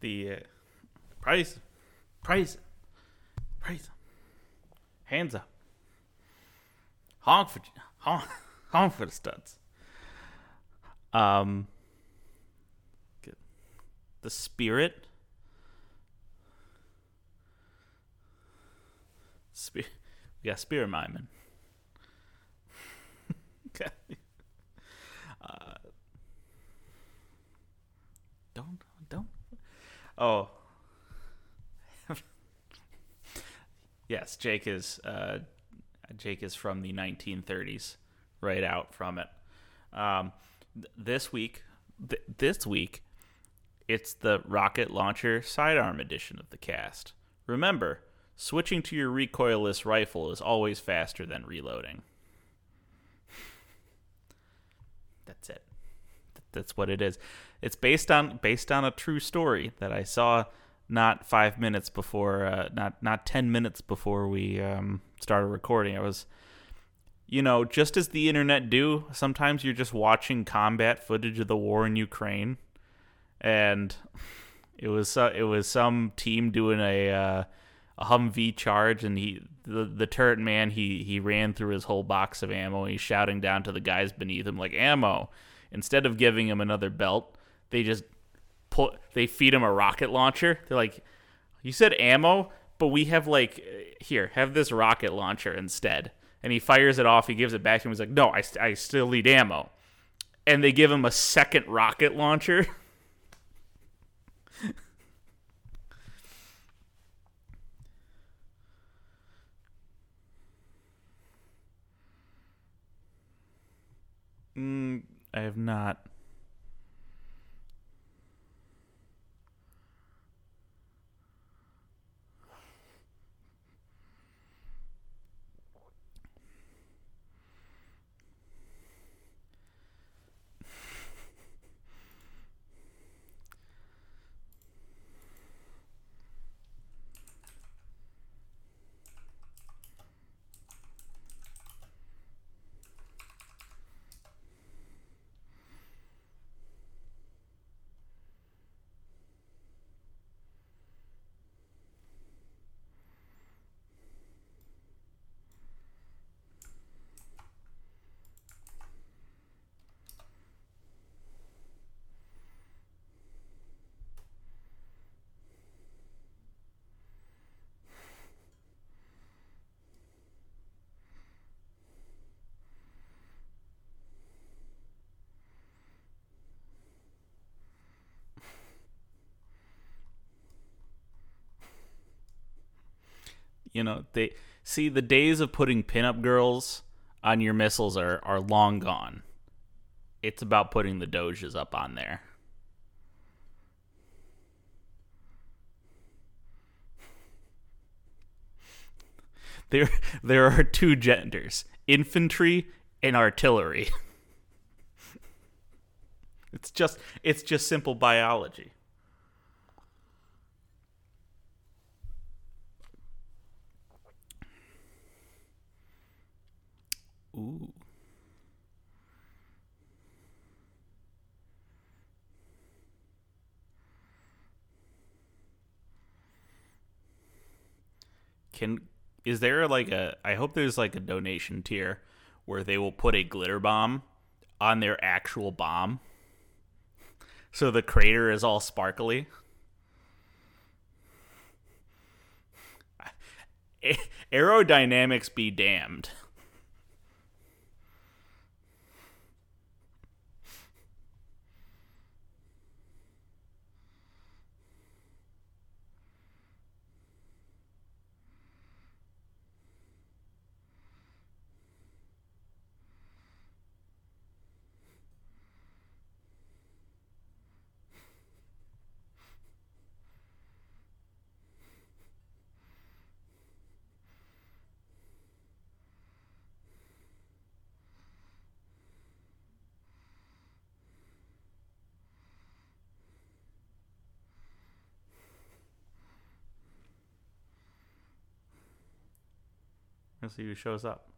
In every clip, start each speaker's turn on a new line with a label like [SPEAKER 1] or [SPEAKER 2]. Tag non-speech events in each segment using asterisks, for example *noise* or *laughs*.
[SPEAKER 1] The uh, praise, praise, price. Hands up. Honk for honk, *laughs* honk for the studs. Um, good. The spirit. Spe- we got spirit miming. *laughs* okay. Uh, don't don't. Oh. *laughs* yes, Jake is uh, Jake is from the 1930s, right out from it. Um, th- this week, th- this week, it's the rocket launcher sidearm edition of the cast. Remember, switching to your recoilless rifle is always faster than reloading. *laughs* That's it. Th- That's what it is. It's based on based on a true story that I saw not five minutes before, uh, not not ten minutes before we um, started recording. I was, you know, just as the internet do. Sometimes you're just watching combat footage of the war in Ukraine, and it was uh, it was some team doing a uh, a Humvee charge, and he the the turret man he he ran through his whole box of ammo. He's shouting down to the guys beneath him like ammo. Instead of giving him another belt, they just put they feed him a rocket launcher. They're like, "You said ammo, but we have like here, have this rocket launcher instead." And he fires it off. He gives it back to him. He's like, "No, I, I still need ammo." And they give him a second rocket launcher. *laughs* mm, I have not. You know, they see the days of putting pinup girls on your missiles are are long gone. It's about putting the doges up on there. *laughs* There there are two genders, infantry and artillery. *laughs* It's just it's just simple biology. Ooh. Can is there like a I hope there's like a donation tier where they will put a glitter bomb on their actual bomb. *laughs* So the crater is all sparkly. *laughs* Aerodynamics be damned. See who shows up.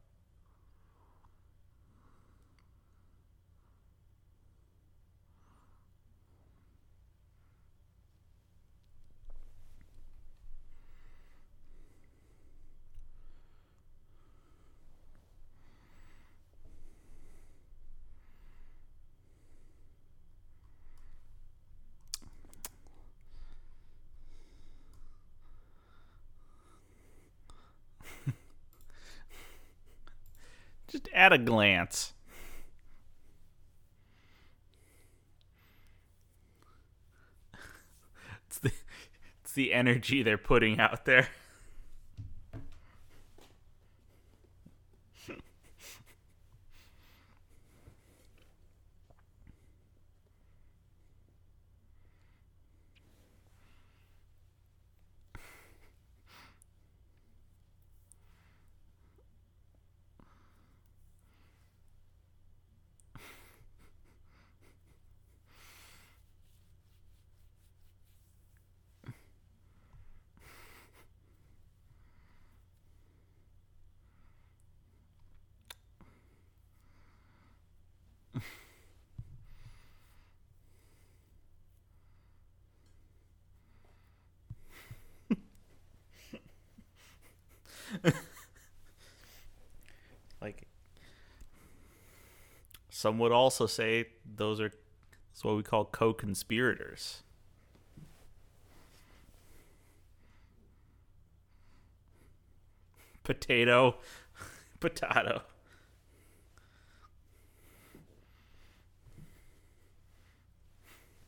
[SPEAKER 1] At a glance. It's the, it's the energy they're putting out there. like some would also say those are that's what we call co-conspirators. *laughs* Potato, *laughs* potato.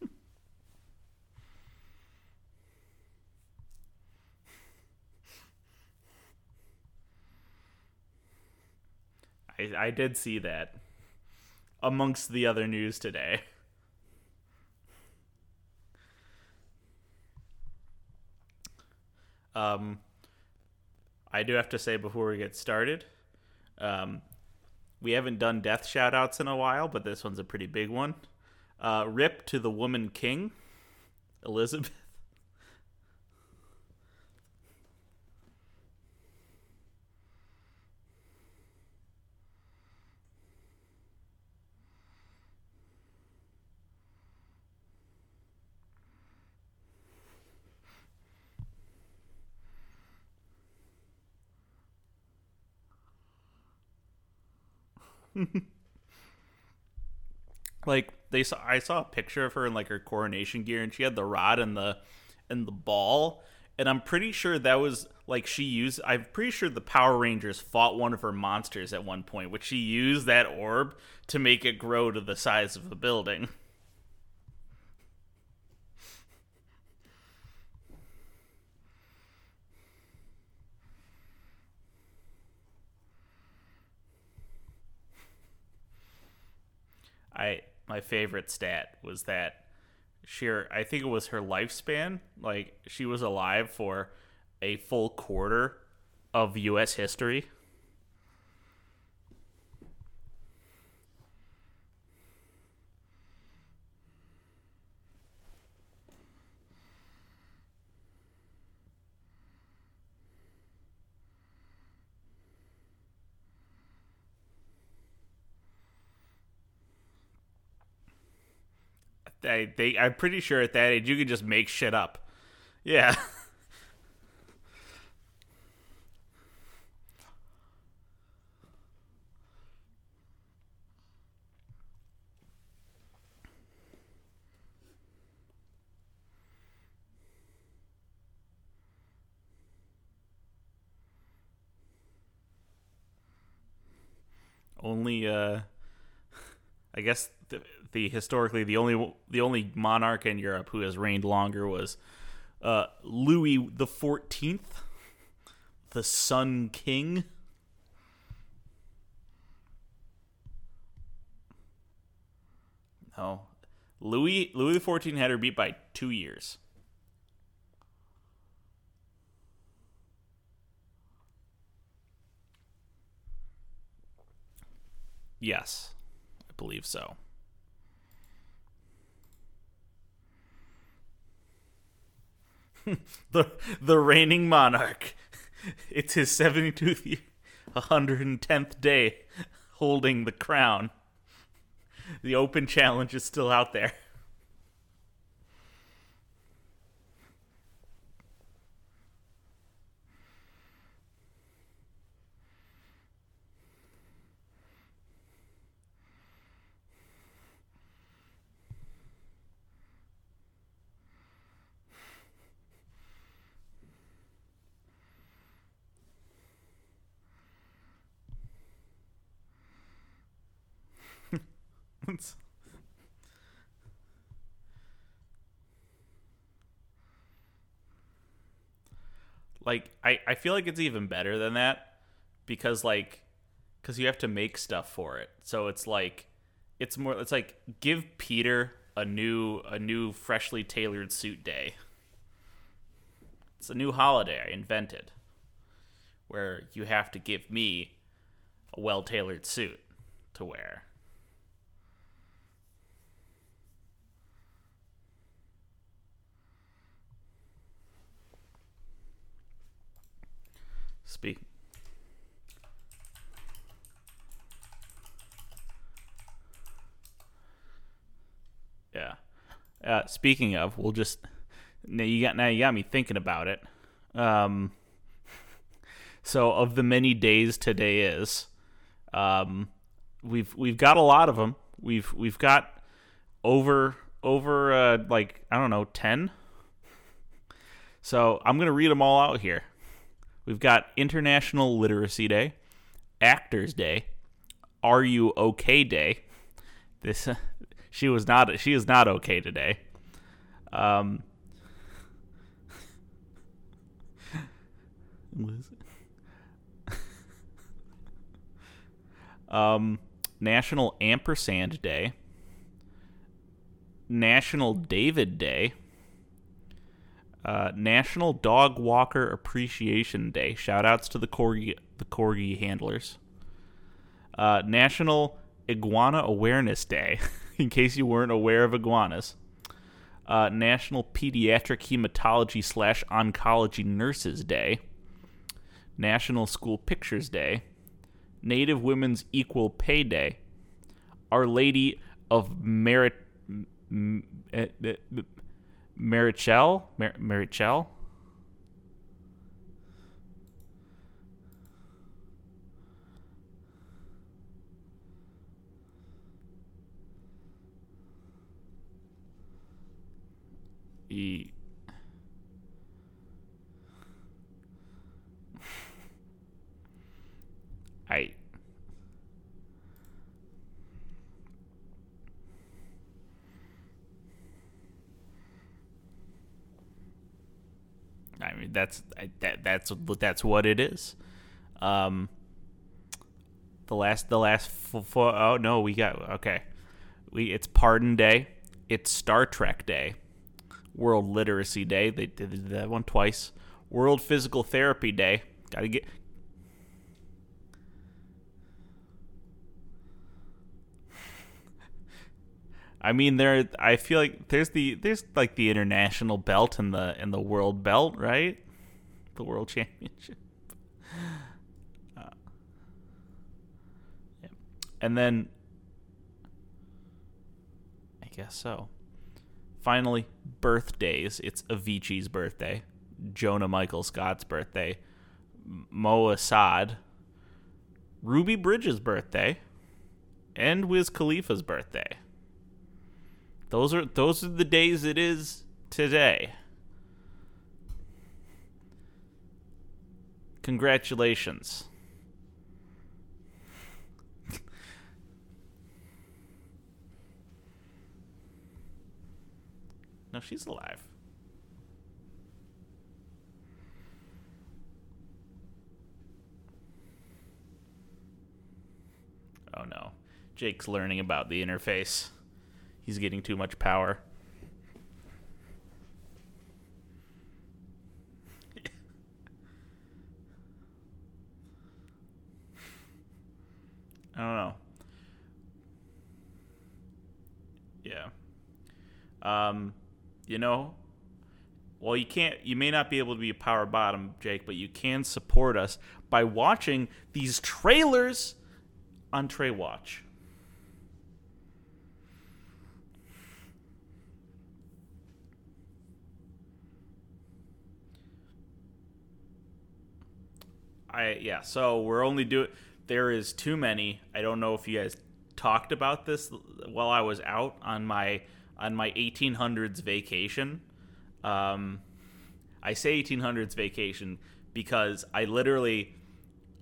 [SPEAKER 1] *laughs* I, I did see that amongst the other news today. Um, I do have to say before we get started, um, we haven't done death shoutouts in a while, but this one's a pretty big one. Uh, rip to the woman king, Elizabeth. *laughs* like they saw I saw a picture of her in like her coronation gear and she had the rod and the and the ball and I'm pretty sure that was like she used I'm pretty sure the Power Rangers fought one of her monsters at one point which she used that orb to make it grow to the size of a building. *laughs* I my favorite stat was that sheer I think it was her lifespan. Like she was alive for a full quarter of US history. They, they, I'm pretty sure at that age you could just make shit up. Yeah. *laughs* Only, uh, *laughs* I guess the, the historically the only the only monarch in Europe who has reigned longer was uh, Louis the Fourteenth, the Sun King. No, Louis Louis the Fourteenth had her beat by two years. Yes, I believe so. *laughs* the the reigning monarch. It's his 72th 110th day holding the crown. The open challenge is still out there. Like I, I feel like it's even better than that because like because you have to make stuff for it. So it's like it's more it's like give peter a new a new freshly tailored suit day. It's a new holiday i invented where you have to give me a well tailored suit to wear Speak. Yeah. Uh, speaking of, we'll just now you got now you got me thinking about it. Um, *laughs* so of the many days today is, um, we've we've got a lot of them. We've we've got over over uh, like I don't know ten. So I'm gonna read them all out here. We've got International Literacy Day, Actors Day, Are You Okay Day. This uh, *laughs* she was not she is not okay today. Um, *laughs* um, National Ampersand Day, National David Day, uh, National Dog Walker Appreciation Day. Shout outs to the corgi the corgi handlers. Uh, National Iguana Awareness Day, *laughs* in case you weren't aware of iguanas. Uh, National Pediatric Hematology slash Oncology Nurses Day. National School Pictures Day. Native Women's Equal Pay Day. Our Lady of Merit. M- m- m- Marichel? Mar- Marichel? E- I I mean, that's that that's that's what it is. Um, the last the last oh no, we got okay. We it's Pardon Day, it's Star Trek Day, World Literacy Day. They did that one twice. World Physical Therapy Day. Got to get I mean, there. I feel like there's the there's like the international belt and the and the world belt, right? The world *laughs* championship. Uh, yeah. And then, I guess so. Finally, birthdays. It's Avicii's birthday, Jonah Michael Scott's birthday, Mo Assad, Ruby Bridges' birthday, and Wiz Khalifa's birthday. Those are those are the days it is today. Congratulations. no, she's alive. Oh no. Jake's learning about the interface he's getting too much power. *laughs* I don't know. Yeah. Um, you know, well, you can't. You may not be able to be a power bottom, Jake, but you can support us by watching these trailers on Trae Watch. I yeah. So we're only doing. There is too many. I don't know if you guys talked about this while I was out on my on my 1800s vacation. Um, I say 1800s vacation because I literally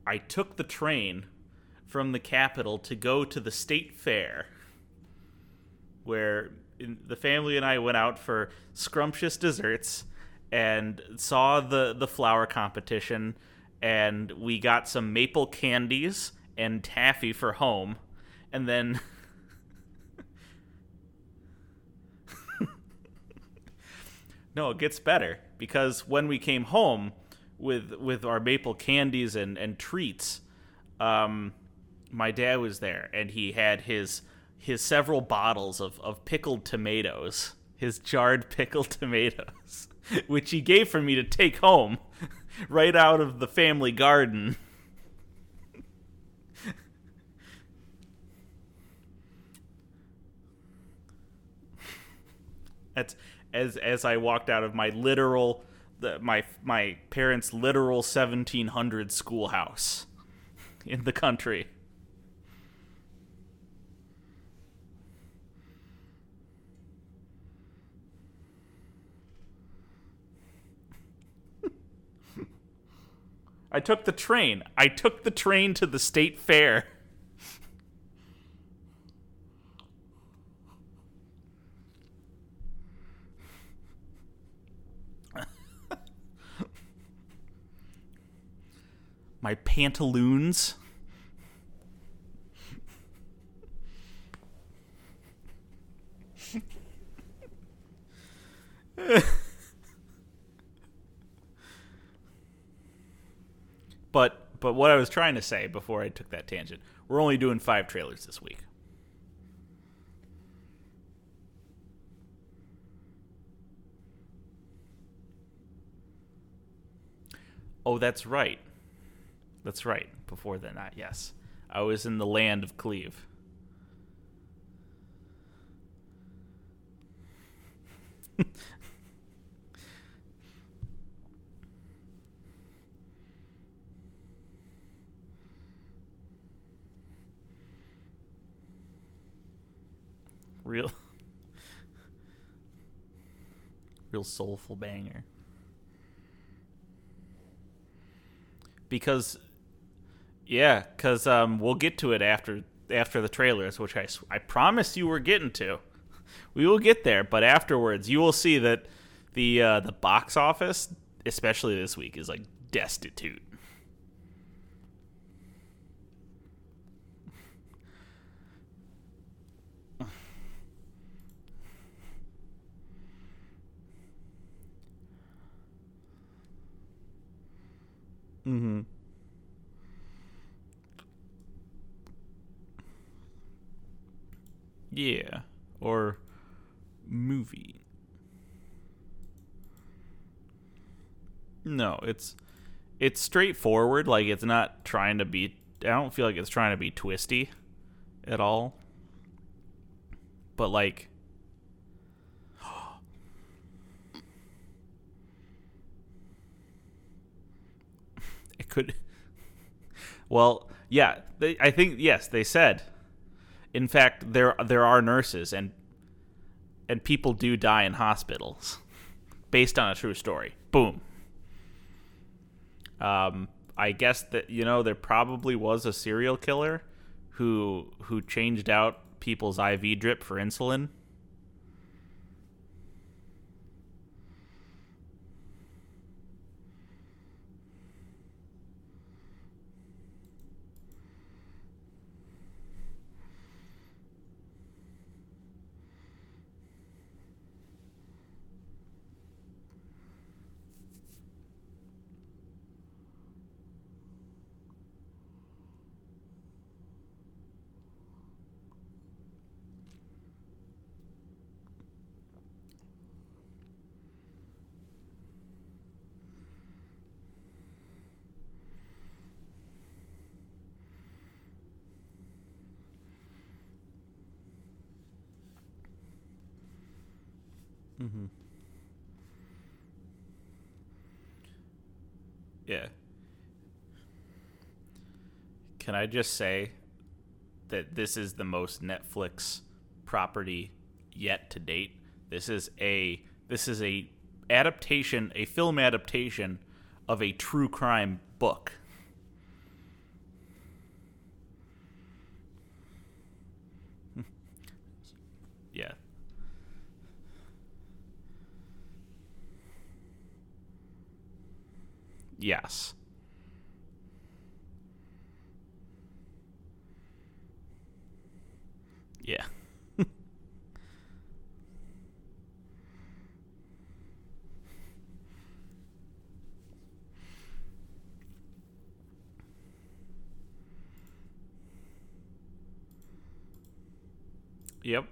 [SPEAKER 1] I took the train from the capital to go to the state fair where the family and I went out for scrumptious desserts and saw the the flower competition and we got some maple candies and taffy for home and then *laughs* no it gets better because when we came home with with our maple candies and and treats um my dad was there and he had his his several bottles of, of pickled tomatoes, his jarred *laughs* pickled tomatoes, which he gave for me to take home *laughs* *laughs* right out of the family garden. *laughs* That's as as I walked out of my literal the, my my parents' literal 1700 schoolhouse *laughs* in the country. I took the train. I took the train to the state fair. *laughs* My pantaloons. *laughs* But but what I was trying to say before I took that tangent, we're only doing five trailers this week. Oh, that's right. That's right. Before then, not yes. I was in the land of Cleve. *laughs* real real soulful banger. Because yeah because um, we'll get to it after after the trailers which I, I promise you we're getting to. *laughs* We will get there but afterwards you will see that the uh, the box office especially this week is like destitute Mm-hmm. Yeah. Or movie. No, it's it's straightforward. Like it's not trying to be. I don't feel like it's trying to be twisty at all. But like could. Well, yeah, they, I think yes, they said. In fact, there there are nurses and and people do die in hospitals based on a true story. Boom. Um, I guess that you know there probably was a serial killer who who changed out people's IV drip for insulin I just say that this is the most Netflix property yet to date? This is a this is a adaptation, a film adaptation of a true crime book. *laughs* yeah. Yes. Yeah. *laughs* yep.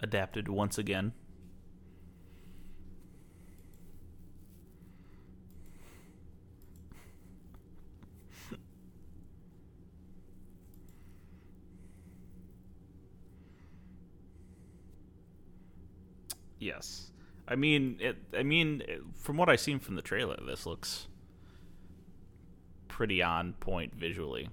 [SPEAKER 1] Adapted once again. Yes. I mean, it, I mean, from what I've seen from the trailer, this looks pretty on point visually.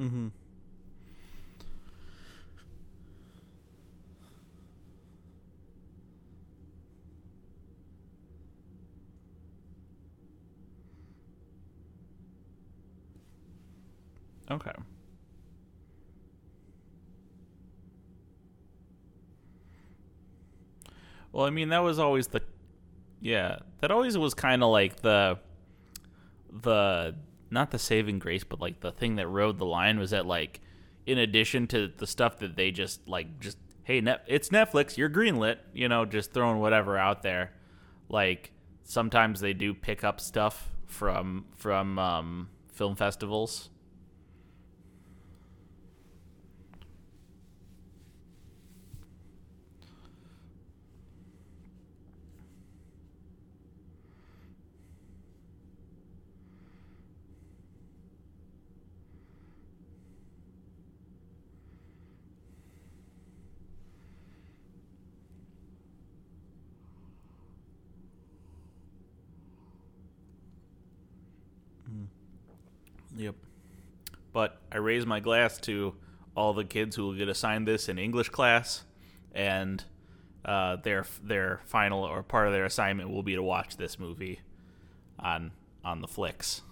[SPEAKER 1] Mm-hmm. Okay. Well, I mean, that was always the yeah, that always was kind of like the the not the saving grace, but like the thing that rode the line was that like in addition to the stuff that they just like just hey net it's Netflix, you're greenlit, you know, just throwing whatever out there. Like sometimes they do pick up stuff from from um, film festivals. Yep. But I raise my glass to all the kids who will get assigned this in English class, and uh, their their final or part of their assignment will be to watch this movie on on the flicks.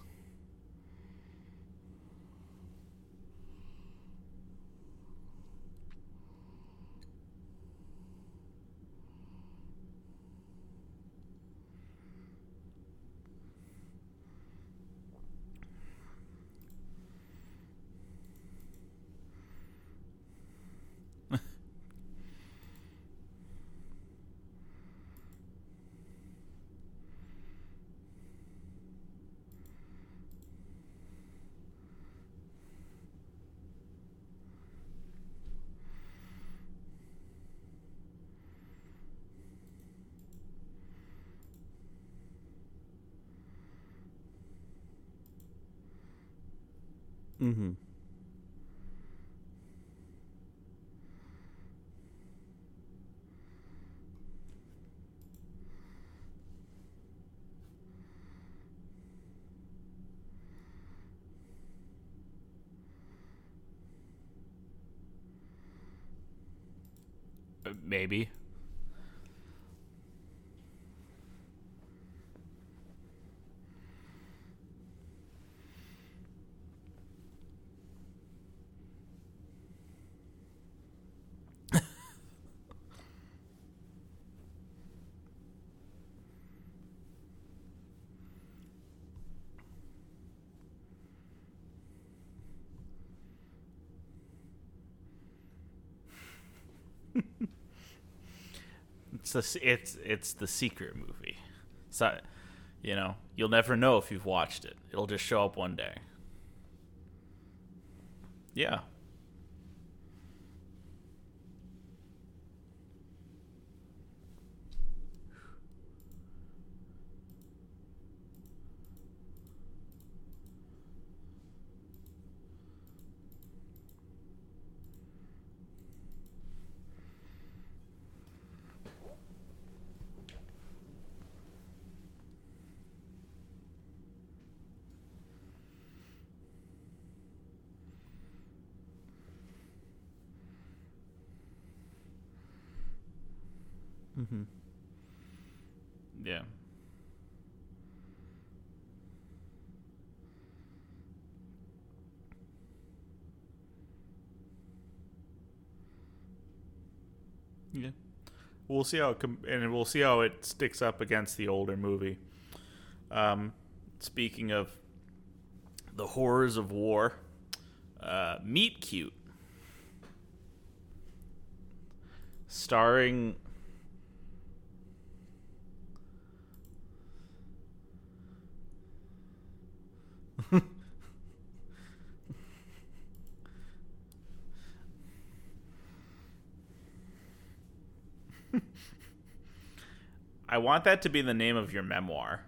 [SPEAKER 1] Mm-hmm. Maybe. The it's it's the secret movie. So, you know, you'll never know if you've watched it. It'll just show up one day. Yeah. We'll see how it com- and we'll see how it sticks up against the older movie. Um, speaking of the horrors of war, uh, Meet Cute, starring I want that to be the name of your memoir.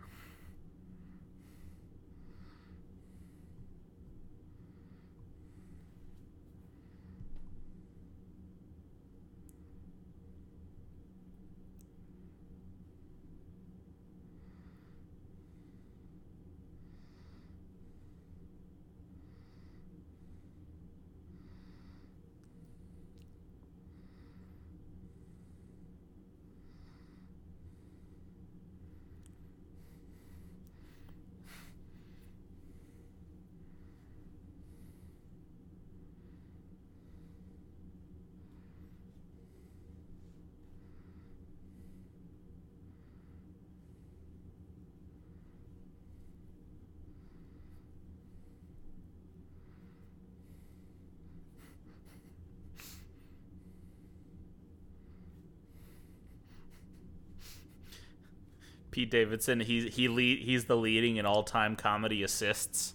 [SPEAKER 1] Pete Davidson. He he lead, he's the leading in all time comedy assists.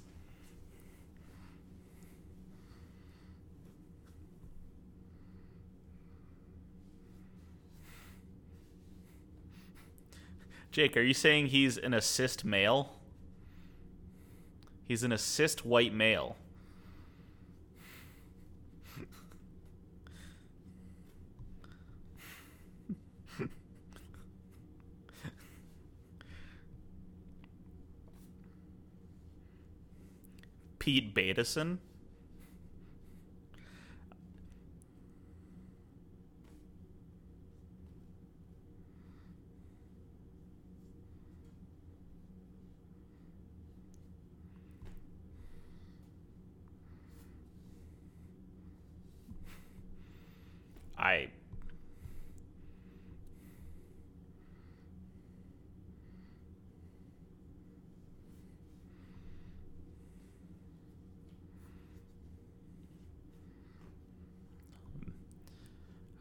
[SPEAKER 1] Jake, are you saying he's an assist male? He's an assist white male. Pete Davidson. I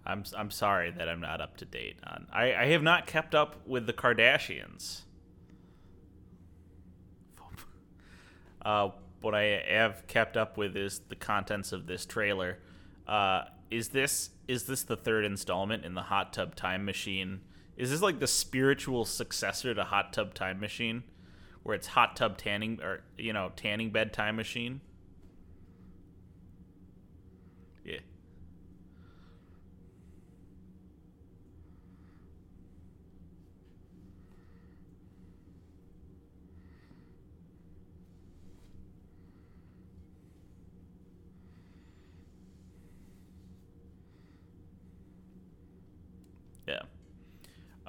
[SPEAKER 1] I'm I'm sorry that I'm not up to date on. I, I have not kept up with the Kardashians. Uh, what I have kept up with is the contents of this trailer. Uh, is this is this the third installment in the Hot Tub Time Machine? Is this like the spiritual successor to Hot Tub Time Machine, where it's Hot Tub Tanning or you know Tanning Bed Time Machine? Yeah. Yeah.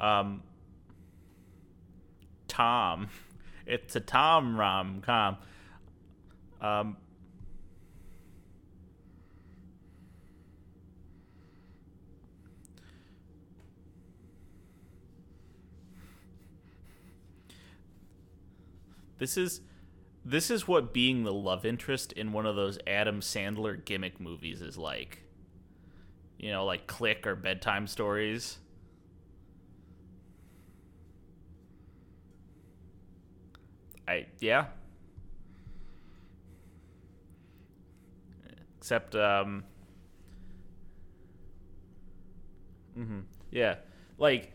[SPEAKER 1] Um, Tom. *laughs* It's a Tom rom com. Um, this is this is what being the love interest in one of those Adam Sandler gimmick movies is like. You know, like Click or Bedtime Stories. I yeah. Except um mhm. Yeah. Like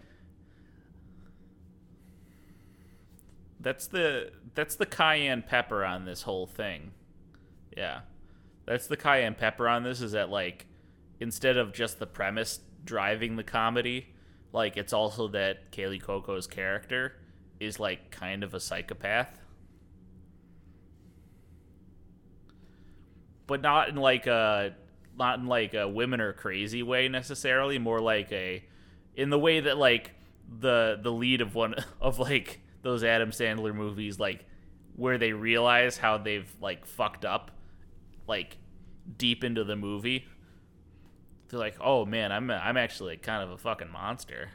[SPEAKER 1] That's the that's the cayenne pepper on this whole thing. Yeah. That's the cayenne pepper on this is that like instead of just the premise driving the comedy, like it's also that Kaley Cuoco's character is like kind of a psychopath. But not in like a not in like a women are crazy way necessarily, more like a in the way that like the the lead of one *laughs* of like those Adam Sandler movies like where they realize how they've like fucked up like deep into the movie. They're like oh man i'm i'm actually kind of a fucking monster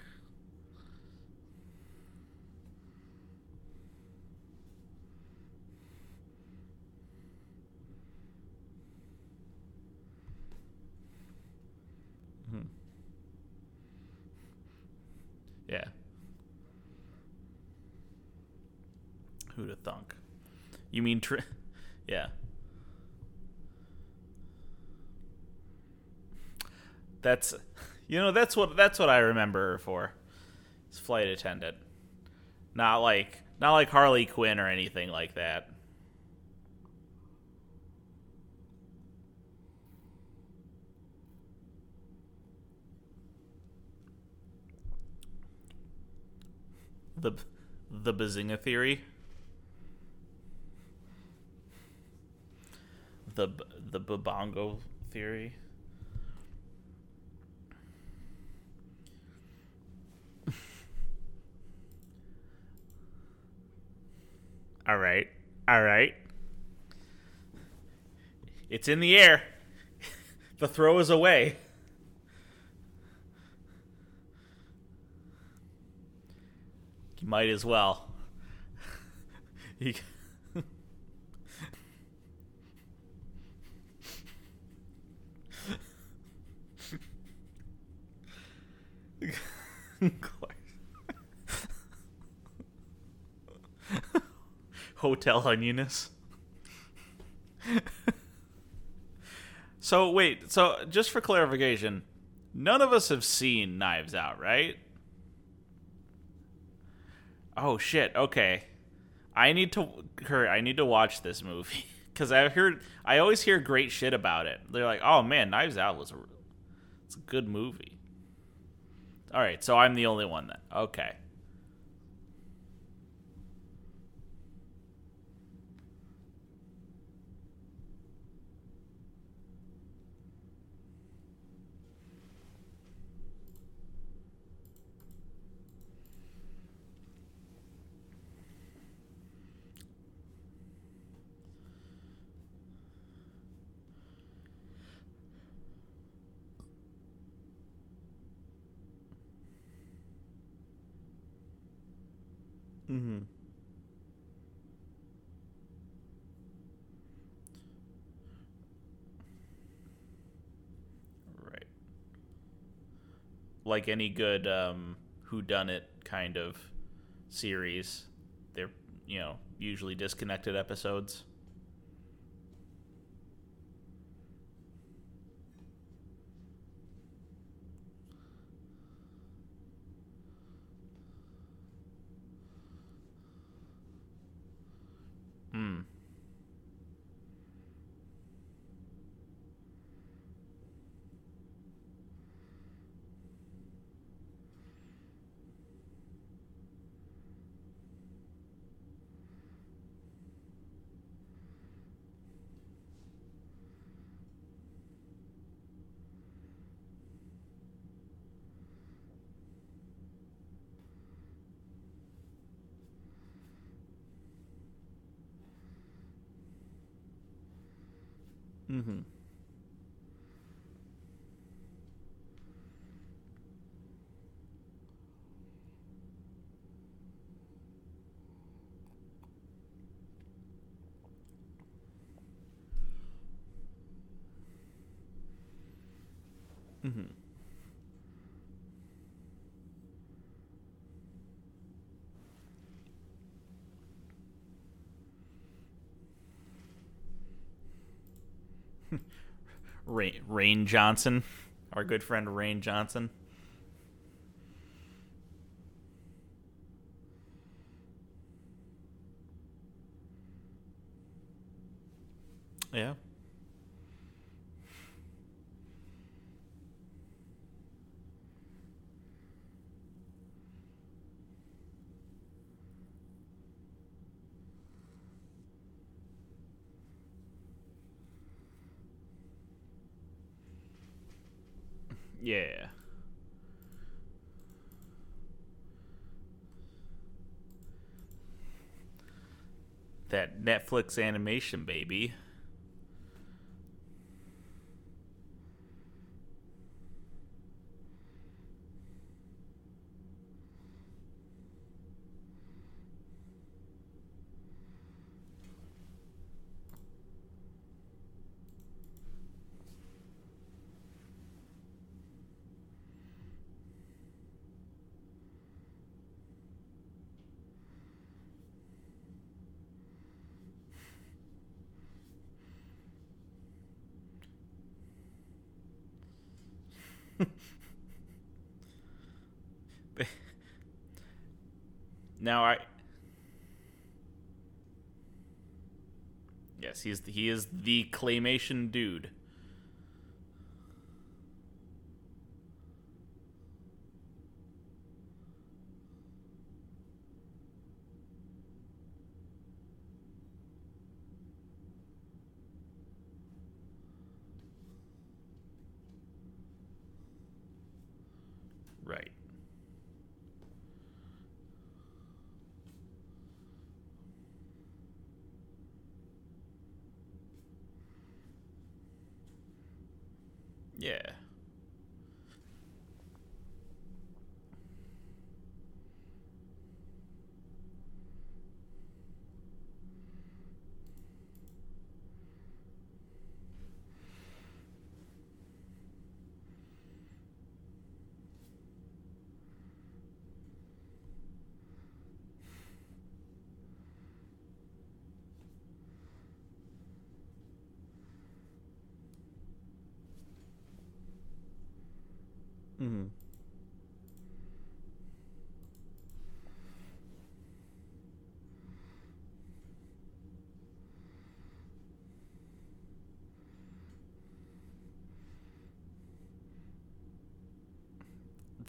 [SPEAKER 1] Yeah. Who'd have thunk? You mean tri- *laughs* Yeah. That's you know, that's what that's what I remember her for. It's flight attendant. Not like not like Harley Quinn or anything like that. The the Bazinga theory. The the Babongo theory. *laughs* All right. All right. It's in the air. *laughs* the throw is away. You might as well. *laughs* *laughs* Hotel Onionus. *laughs* so wait, so just for clarification, none of us have seen Knives Out, right? Oh shit. Okay, I need to Kurt. I need to watch this movie *laughs* because I heard I always hear great shit about it. They're like, oh man, Knives Out was a it's a good movie. All right, so I'm the only one then. Okay. Mm-hmm. Right. Like any good um, who done it kind of series, they're you know usually disconnected episodes. Hmm. Mm-hmm. Mm-hmm. Rain, Rian Johnson, our good friend Rian Johnson. Yeah. Yeah. That Netflix animation, baby. He's he is the claymation dude. Right. Yeah. Mm-hmm.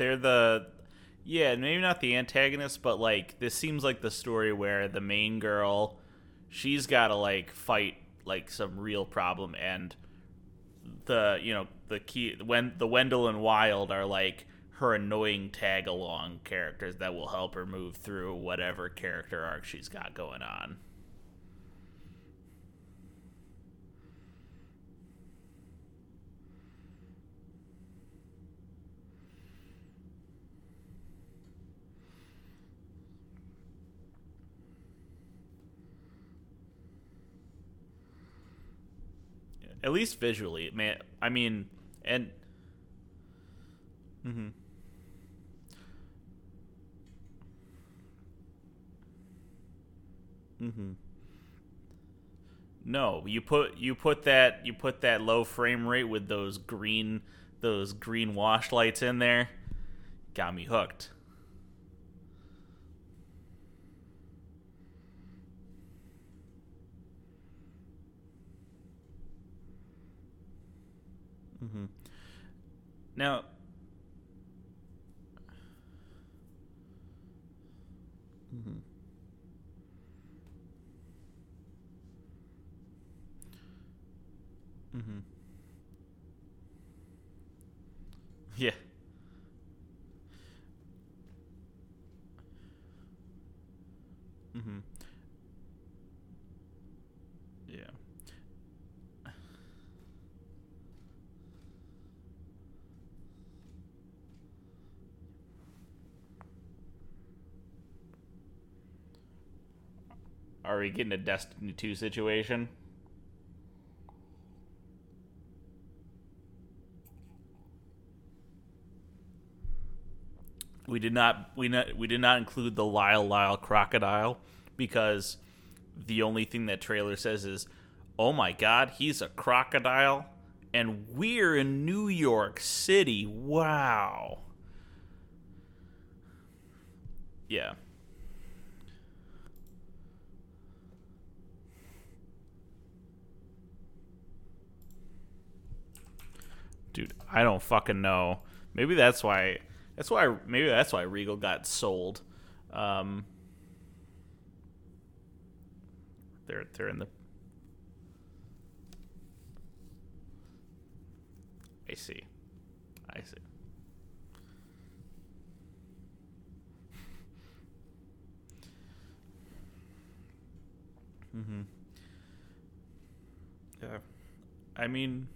[SPEAKER 1] They're the yeah, maybe not the antagonist, but like this seems like the story where the main girl she's got to like fight like some real problem and the you know the key when the Wendell and Wild are like her annoying tag along characters that will help her move through whatever character arc she's got going on. At least visually, man. I mean, and. Mm-hmm. Mm-hmm. No, you put you put that you put that low frame rate with those green those green wash lights in there. Got me hooked. Mm-hmm. Now, mm-hmm. Mm-hmm. Yeah. Mm-hmm. Yeah. Are we getting a Destiny 2 situation? We did not we not we did not include the Lyle Lyle crocodile because the only thing that trailer says is, "Oh my god, he's a crocodile and we're in New York City. Wow." Yeah. Dude, I don't fucking know. Maybe that's why that's why maybe that's why Regal got sold. Um, they're they're in the. I see. I see. Mm-hmm. Yeah. I mean,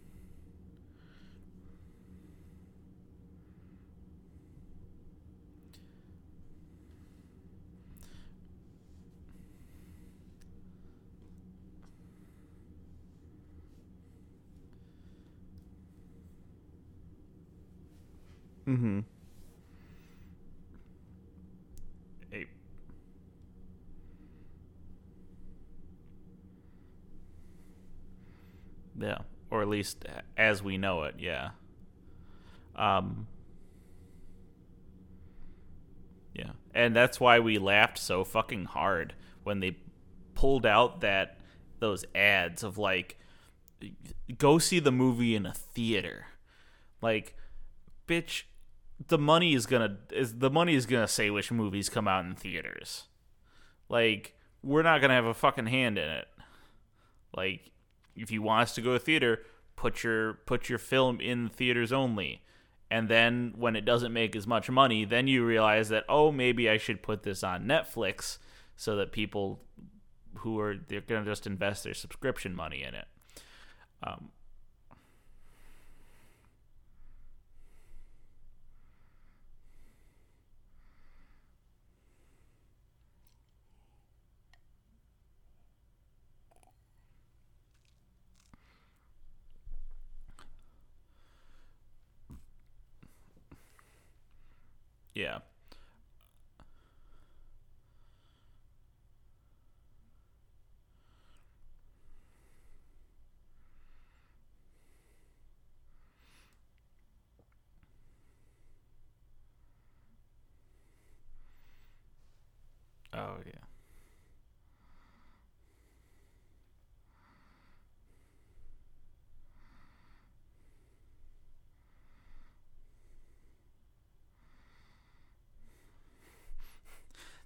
[SPEAKER 1] Mm-hmm. A yeah, or at least as we know it, yeah. Um. Yeah, and that's why we laughed so fucking hard when they pulled out that those ads of like go see the movie in a theater. Like bitch the money is gonna is the money is gonna say which movies come out in theaters. Like we're not gonna have a fucking hand in it. Like if you want us to go to theater, put your put your film in theaters only. And then when it doesn't make as much money, then you realize that oh maybe I should put this on Netflix so that people who are they're gonna just invest their subscription money in it. Um, Yeah. Oh yeah.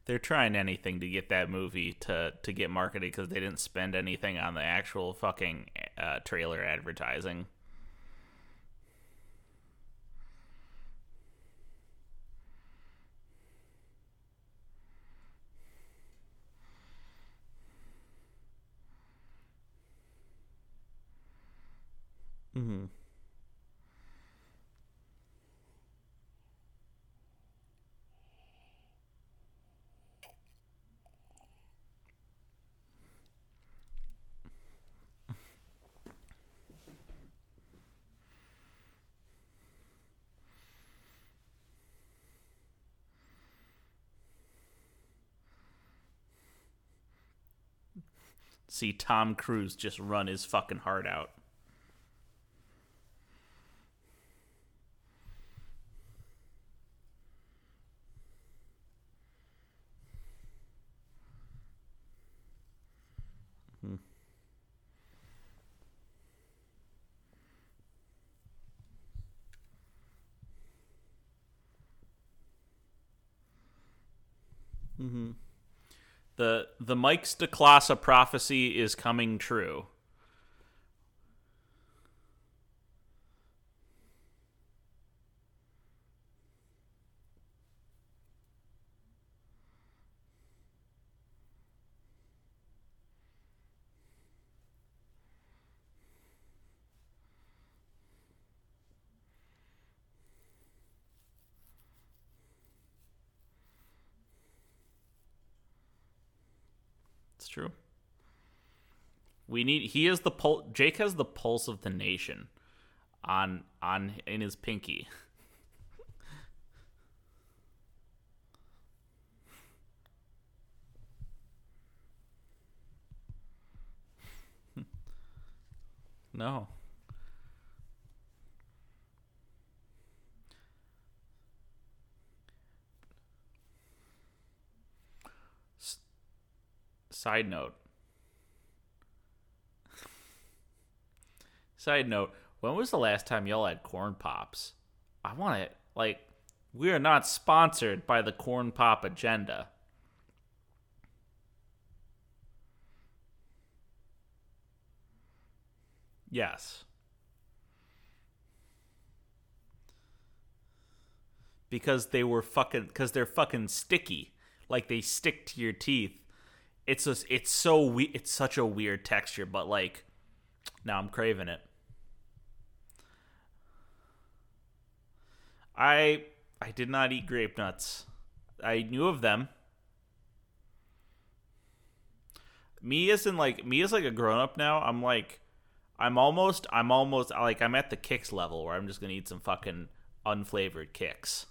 [SPEAKER 1] They're trying anything to get that movie to to get marketed because they didn't spend anything on the actual fucking uh, trailer advertising. Mm-hmm. See Tom Cruise just run his fucking heart out. Mm-hmm. The the Mike's DeClassa prophecy is coming true. We need. He is the pulse. Jake has the pulse of the nation, on on in his pinky. *laughs* no. Side note. Side note, when was the last time y'all had corn pops? I want it. Like, we are not sponsored by the corn pop agenda. Yes. Because they were fucking, because they're fucking sticky. Like they stick to your teeth it's just it's so we it's such a weird texture, but like now I'm craving it. I I did not eat grape nuts. I knew of them. Me in like me as like a grown up now, I'm like I'm almost I'm almost like I'm at the Kix level where I'm just gonna eat some fucking unflavored Kix.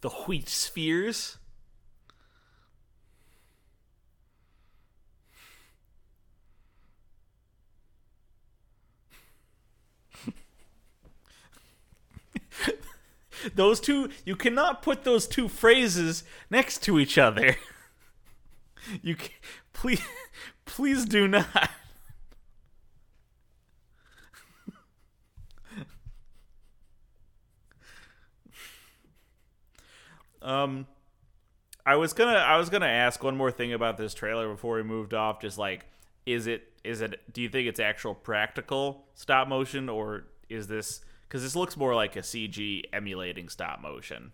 [SPEAKER 1] The wheat spheres. Those two you cannot put those two phrases next to each other. *laughs* You can, please please do not. Um i was gonna i was gonna ask one more thing about this trailer before we moved off just like is it is it do you think it's actual practical stop motion or is this because this looks more like a CG emulating stop motion.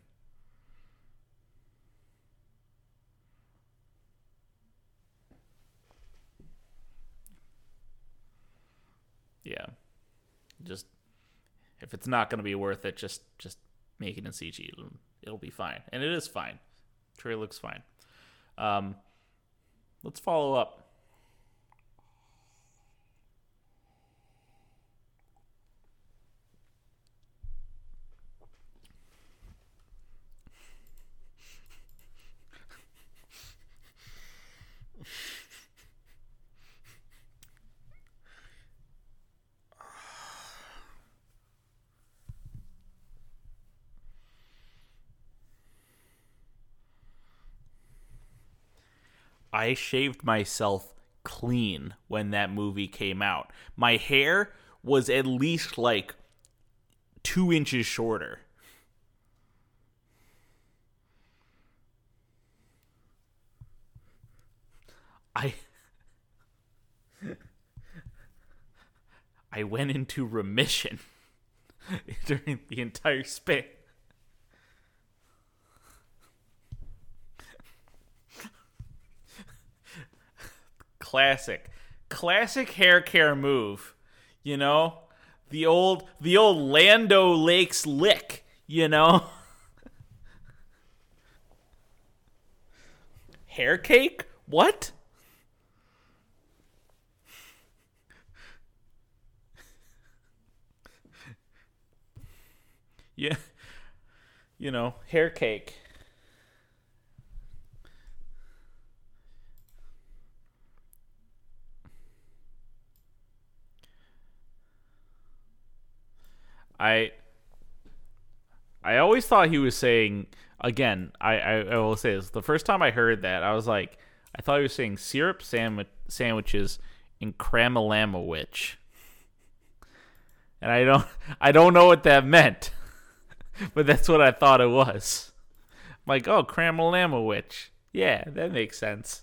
[SPEAKER 1] Yeah, just if it's not going to be worth it, just just make it in CG. It'll, it'll be fine, and it is fine. Trey looks fine. Um, let's follow up. I shaved myself clean when that movie came out. My hair was at least like two inches shorter. I *laughs* I went into remission *laughs* during the entire span classic. Classic hair care move you know? The old the old Land Lakes lick you know? *laughs* Hair cake? What? *laughs* Yeah you know hair cake I I always thought he was saying again. I, I, I will say this: the first time I heard that, I was like, I thought he was saying syrup sandwich sandwiches in Cramalama witch, and I don't I don't know what that meant, *laughs* but that's what I thought it was. I'm like, oh, Cramalama witch. Yeah, that makes sense.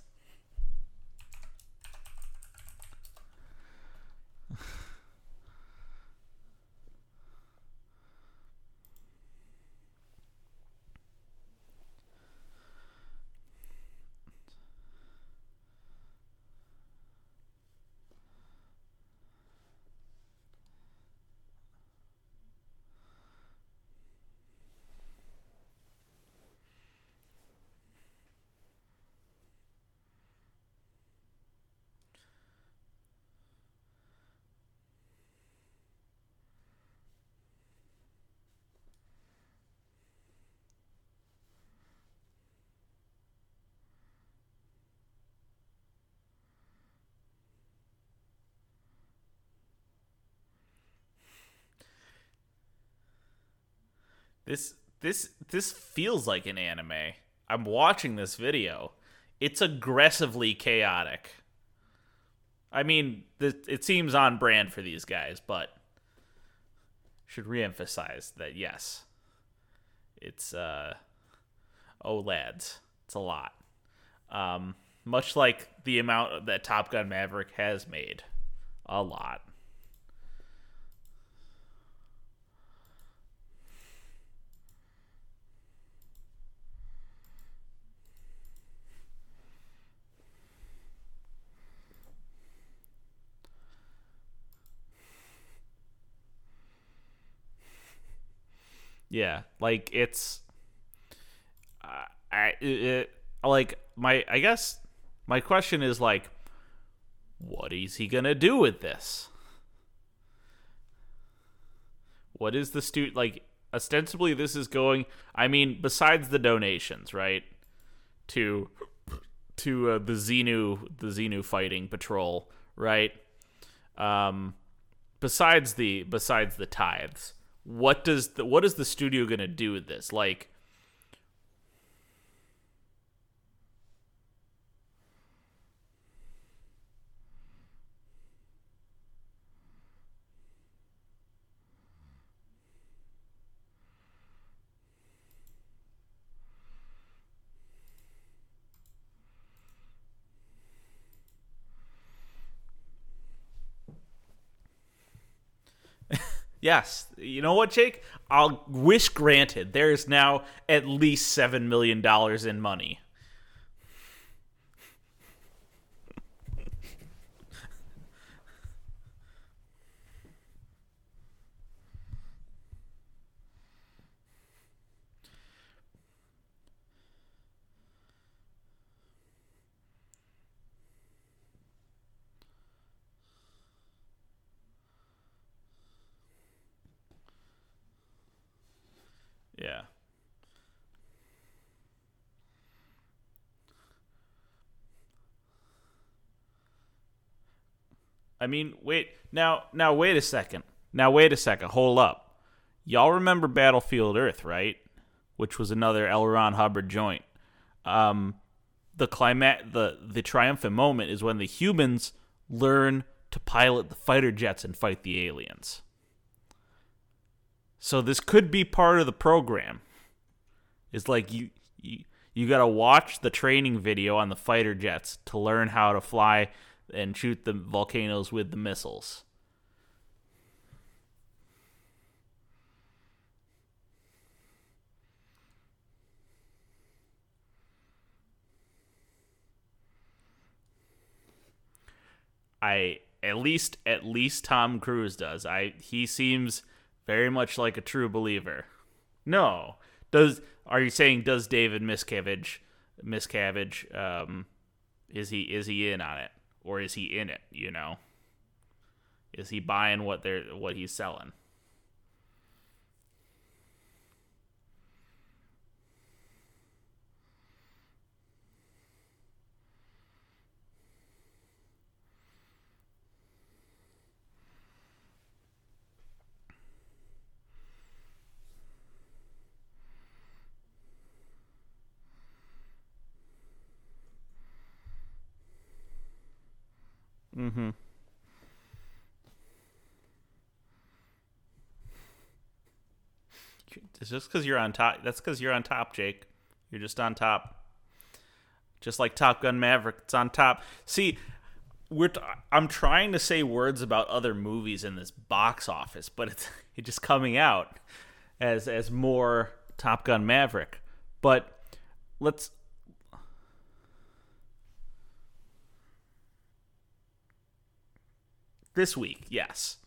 [SPEAKER 1] This this this feels like an anime. I'm watching this video. It's aggressively chaotic. I mean, it seems on brand for these guys, but should reemphasize that yes, it's uh oh lads, it's a lot. Um, much like the amount that Top Gun Maverick has made, a lot. Yeah, like it's, uh, I it, like my I guess my question is like, what is he gonna do with this? What is the stu like? Ostensibly, this is going. I mean, besides the donations, right? To to uh, the Xenu the Xenu fighting patrol, right? Um, besides the besides the tithes, what does the what is the studio gonna do with this? Like, Yes. You know what, Jake? I'll wish granted. There is now at least $7 million in money. Yeah. I mean, wait. Now, now wait a second. Now wait a second. Hold up. Y'all remember Battlefield Earth, right? Which was another L. Ron Hubbard joint. Um, the climat, the the triumphant moment is when the humans learn to pilot the fighter jets and fight the aliens. So this could be part of the program. It's like you you, you got to watch the training video on the fighter jets to learn how to fly and shoot the volcanoes with the missiles. I at least at least Tom Cruise does. I he seems very much like a true believer. No, does are you saying does David Miscavige Miscavige um, is he is he in on it or is he in it? You know, is he buying what they're what he's selling? Mm-hmm. It's just because you're on top. That's because you're on top, Jake. You're just on top. Just like Top Gun Maverick, it's on top. See, we're t- I'm trying to say words about other movies in this box office, but it's *laughs* it's just coming out as as more Top Gun Maverick. But let's This week, yes.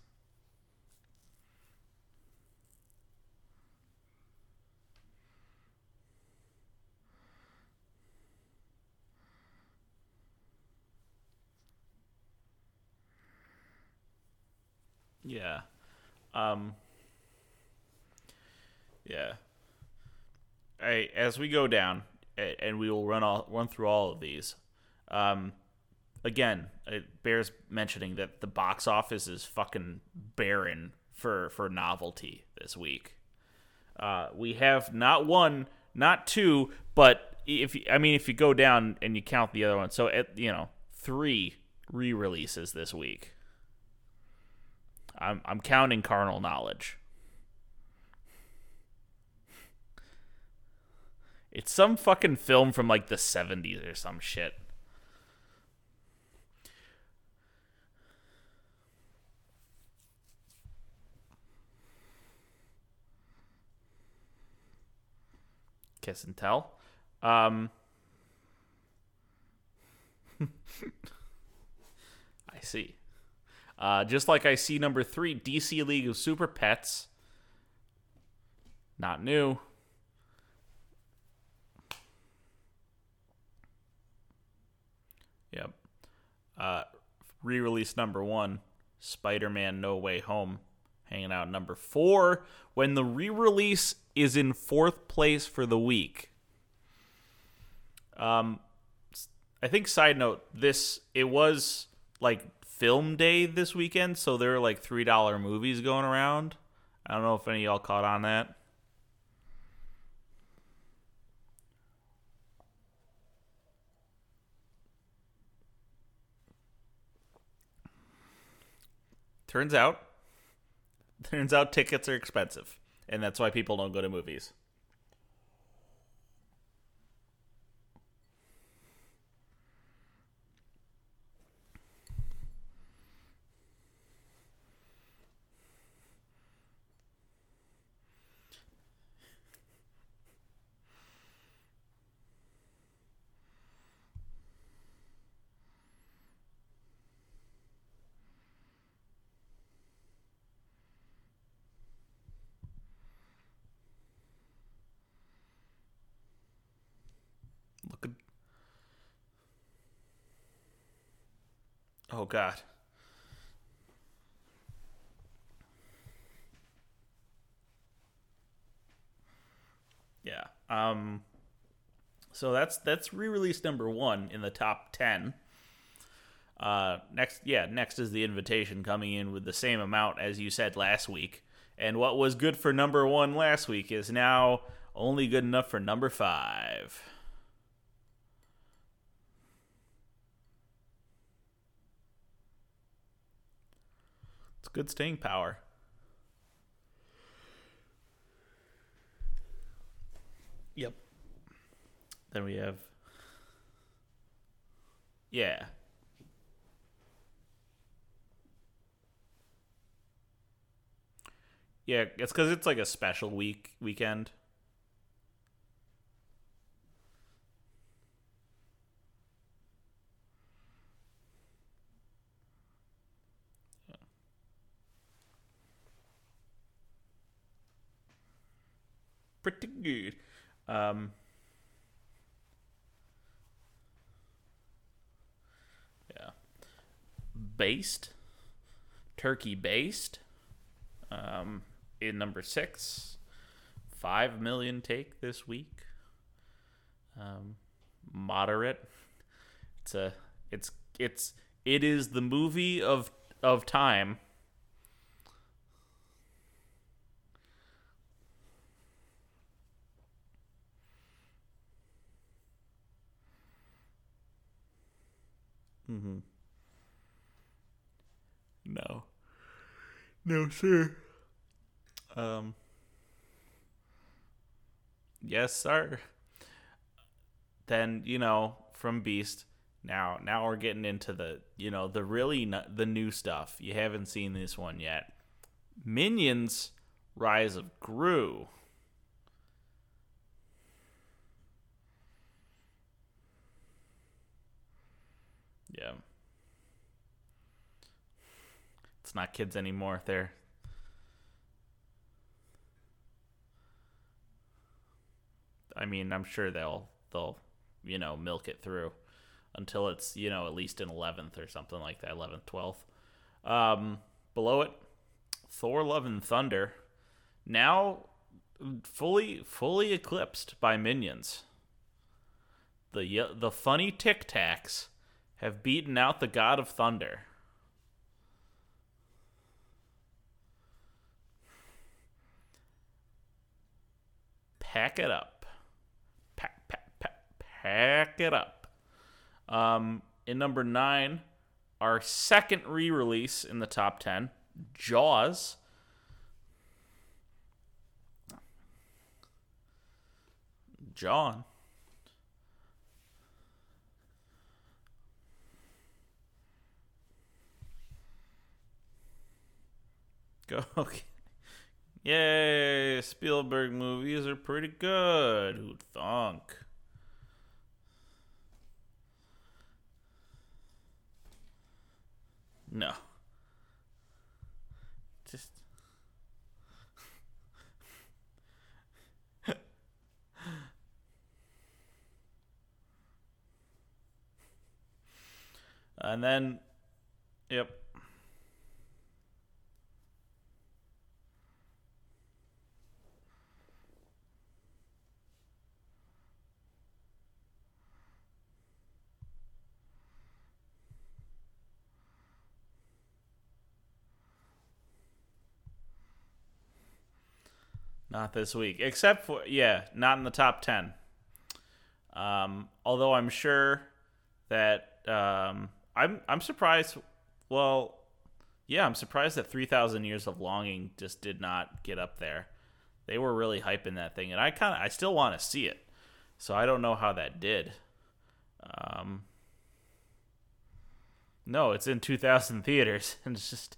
[SPEAKER 1] Yeah. Um Yeah. I as we go down and we will run all run through all of these. Um again, it bears mentioning that the box office is fucking barren for for novelty this week. Uh, we have not one, not two, but if I mean if you go down and you count the other one, so at, you know three re-releases this week. I'm I'm counting carnal knowledge. It's some fucking film from like the 70s or some shit. Kiss and tell. Um, *laughs* I see. Uh, just like I see number three, DC League of Super Pets. not new. Yep. Uh, re-release number one, Spider-Man: No Way Home, hanging out number four. When the re-release is in fourth place for the week. Um, I think side note, this it was like film day this weekend, so there are like three dollar movies going around. I don't know if any y'all caught on that. Turns out, *laughs* turns out tickets are expensive, and that's why people don't go to movies. Look at. Oh God. Yeah. Um. So that's that's re-release number one in the top ten. Uh, next, yeah, next is the invitation coming in with the same amount as you said last week. And what was good for number one last week is now only good enough for number five. Good staying power. Yep. Then we have. Yeah. Yeah, it's because it's like a special week weekend. Pretty good. Um, yeah. Based. Turkey based. Um, in number six. Five million take this week. Um, moderate. It's a. It's it's it is the movie of of time. Mm-hmm. No. No, sir. Um. Yes, sir. Then you know from Beast. Now, now we're getting into the you know the really n- the new stuff. You haven't seen this one yet. Minions: Rise of Gru. Yeah. It's not kids anymore. They're I mean, I'm sure they'll they'll you know milk it through until it's you know at least an 11th or something like that 11th 12th um, below it thor love and thunder now fully fully eclipsed by minions the the funny tic tacs have beaten out the god of thunder pack it up pack pack pack pack it up um, in number nine, our second re release in the top 10, Jaws. John. Go. *laughs* Okay. Yay! Spielberg movies are pretty good. Who'd thunk? No. Just. *laughs* and then, yep. Not this week, except for yeah, not in the top ten. Um, although I'm sure that um, I'm I'm surprised. Well, yeah, I'm surprised that Three Thousand Years of Longing just did not get up there. They were really hyping that thing, and I kind of I still want to see it. So I don't know how that did. Um, no, it's in 2,000 theaters, *laughs* and it's just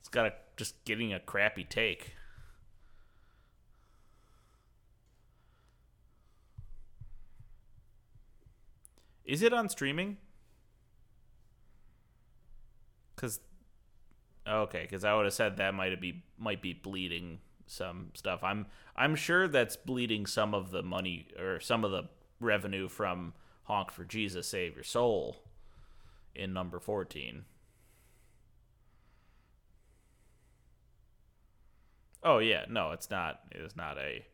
[SPEAKER 1] it's got a just getting a crappy take. Is it on streaming? Cause okay, because I would have said that might be might be bleeding some stuff. I'm I'm sure that's bleeding some of the money or some of the revenue from Honk for Jesus Save Your Soul in number fourteen. Oh yeah, no, it's not. It is not a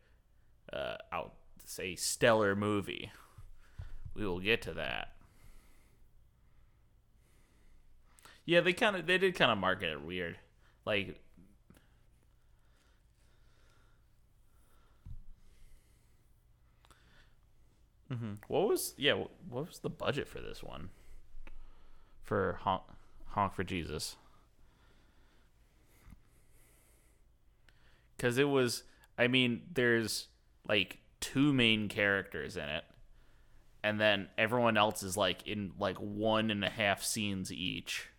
[SPEAKER 1] uh, out say stellar movie. We will get to that. Yeah, they kind of they did kind of market it weird. Like Mm-hmm. What was yeah? What was the budget for this one? For honk, honk for Jesus. Because it was, I mean, there's like two main characters in it, and then everyone else is like in like one and a half scenes each.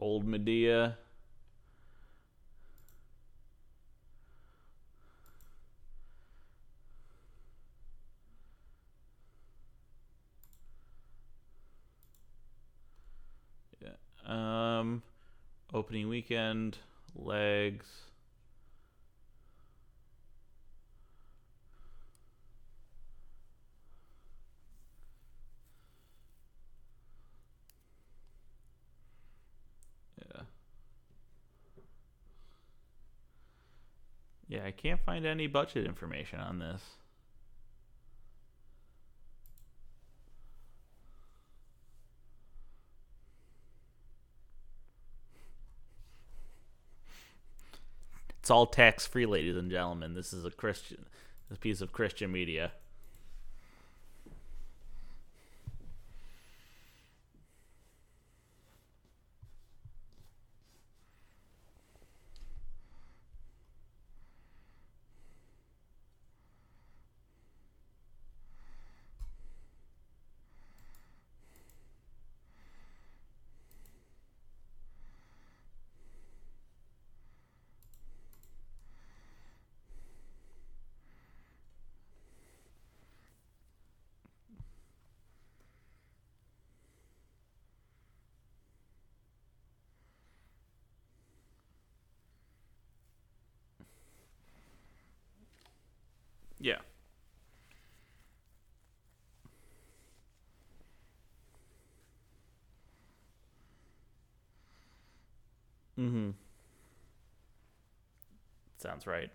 [SPEAKER 1] Old Madea. Um, opening weekend, legs. Yeah. Yeah, I can't find any budget information on this. It's all tax free, ladies and gentlemen. This is a Christian, this piece of Christian media. Yeah. Mm-hmm. Sounds right.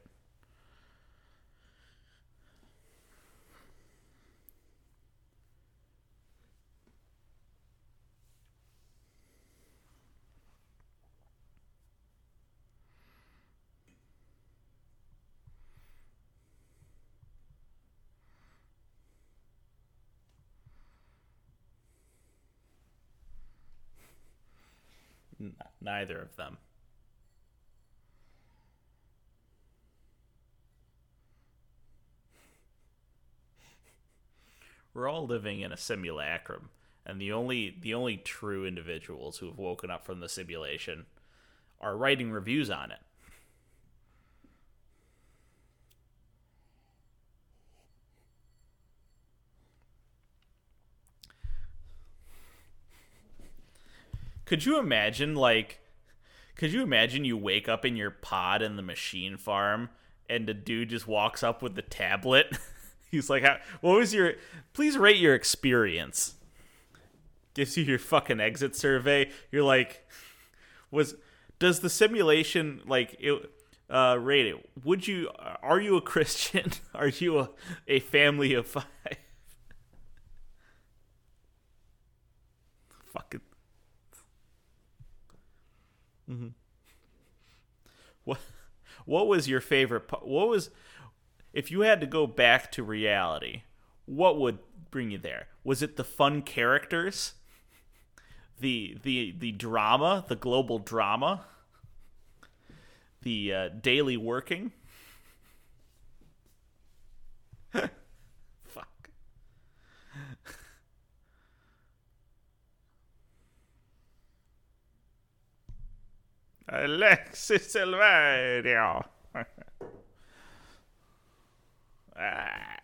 [SPEAKER 1] Neither of them. we're all living in a simulacrum, and the only the only true individuals who have woken up from the simulation are writing reviews on it. Could you imagine like could you imagine you wake up in your pod in the machine farm and a dude just walks up with the tablet? *laughs* *laughs* He's like, "What was your please rate your experience?" Gives you your fucking exit survey. You're like, "Was does the simulation like it uh rate it? Would you are you a Christian? *laughs* Are you a, a family of 5?" *laughs* fucking Mm-hmm. What what was your favorite? What was if you had to go back to reality? What would bring you there? Was it the fun characters? The the the drama, the global drama, the uh, daily working. *laughs* Fuck. *laughs* Alexis Silverio. *laughs* ah.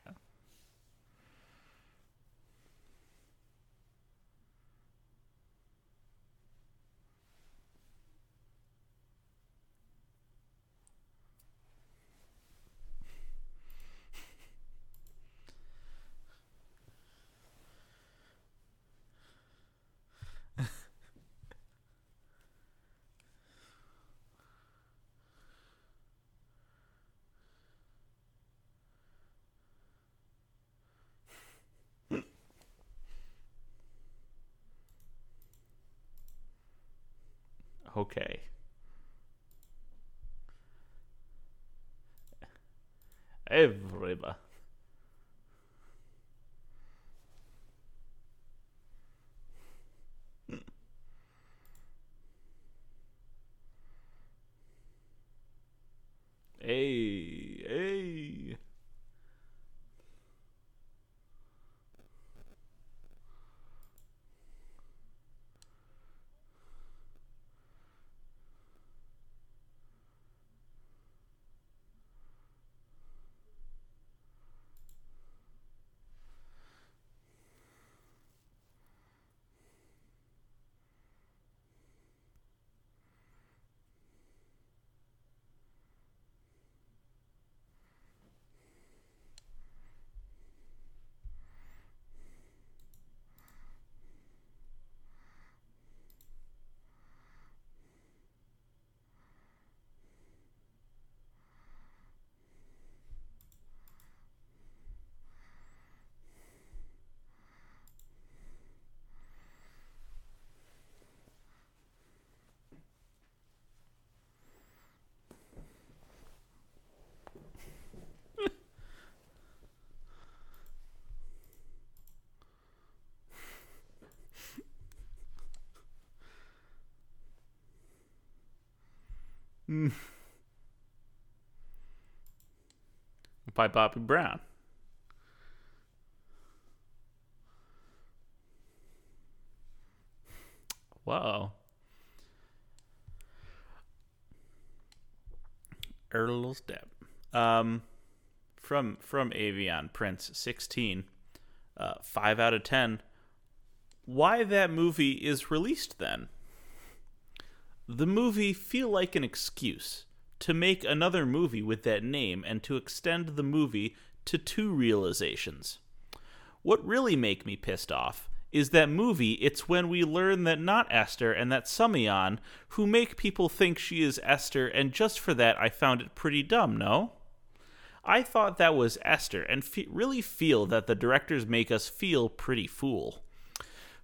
[SPEAKER 1] Okay. Everybody. Hey, hey. Mm. By Bobby Brown. Whoa. Earl Step. Um, from from Avion Prince 16. Uh, 5 out of 10. Why that movie is released then? The movie feel like an excuse to make another movie with that name and to extend the movie to two realizations. What really make me pissed off is that movie it's when we learn that not Esther and that Summion who make people think she is Esther and just for that I found it pretty dumb, no? I thought that was Esther and fe- really feel that the directors make us feel pretty fool.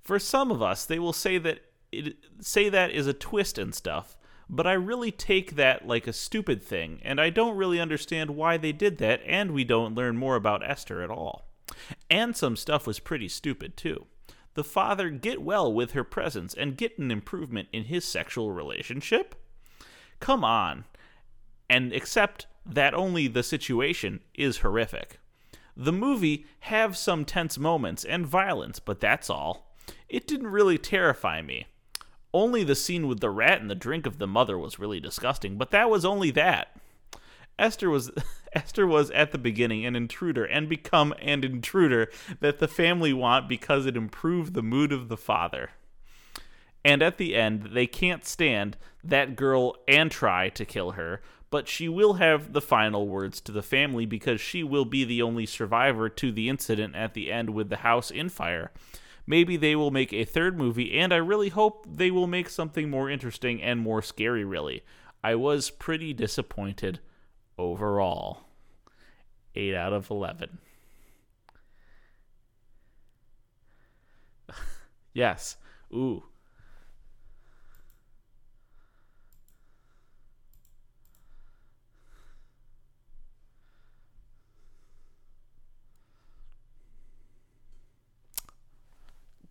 [SPEAKER 1] For some of us, they will say that it, say that is a twist and stuff, but I really take that like a stupid thing, and I don't really understand why they did that, and we don't learn more about Esther at all. And some stuff was pretty stupid too. The father get well with her presence and get an improvement in his sexual relationship? Come on. And accept that only the situation is horrific. The movie have some tense moments and violence, but that's all. It didn't really terrify me. Only the scene with the rat and the drink of the mother was really disgusting, but that was only that. Esther was *laughs* Esther was at the beginning an intruder and become an intruder that the family want because it improved the mood of the father. And at the end, they can't stand that girl and try to kill her, but she will have the final words to the family because she will be the only survivor to the incident at the end with the house in fire. Maybe they will make a third movie, and I really hope they will make something more interesting and more scary, really. I was pretty disappointed overall. 8 out of 11. *laughs* yes. Ooh.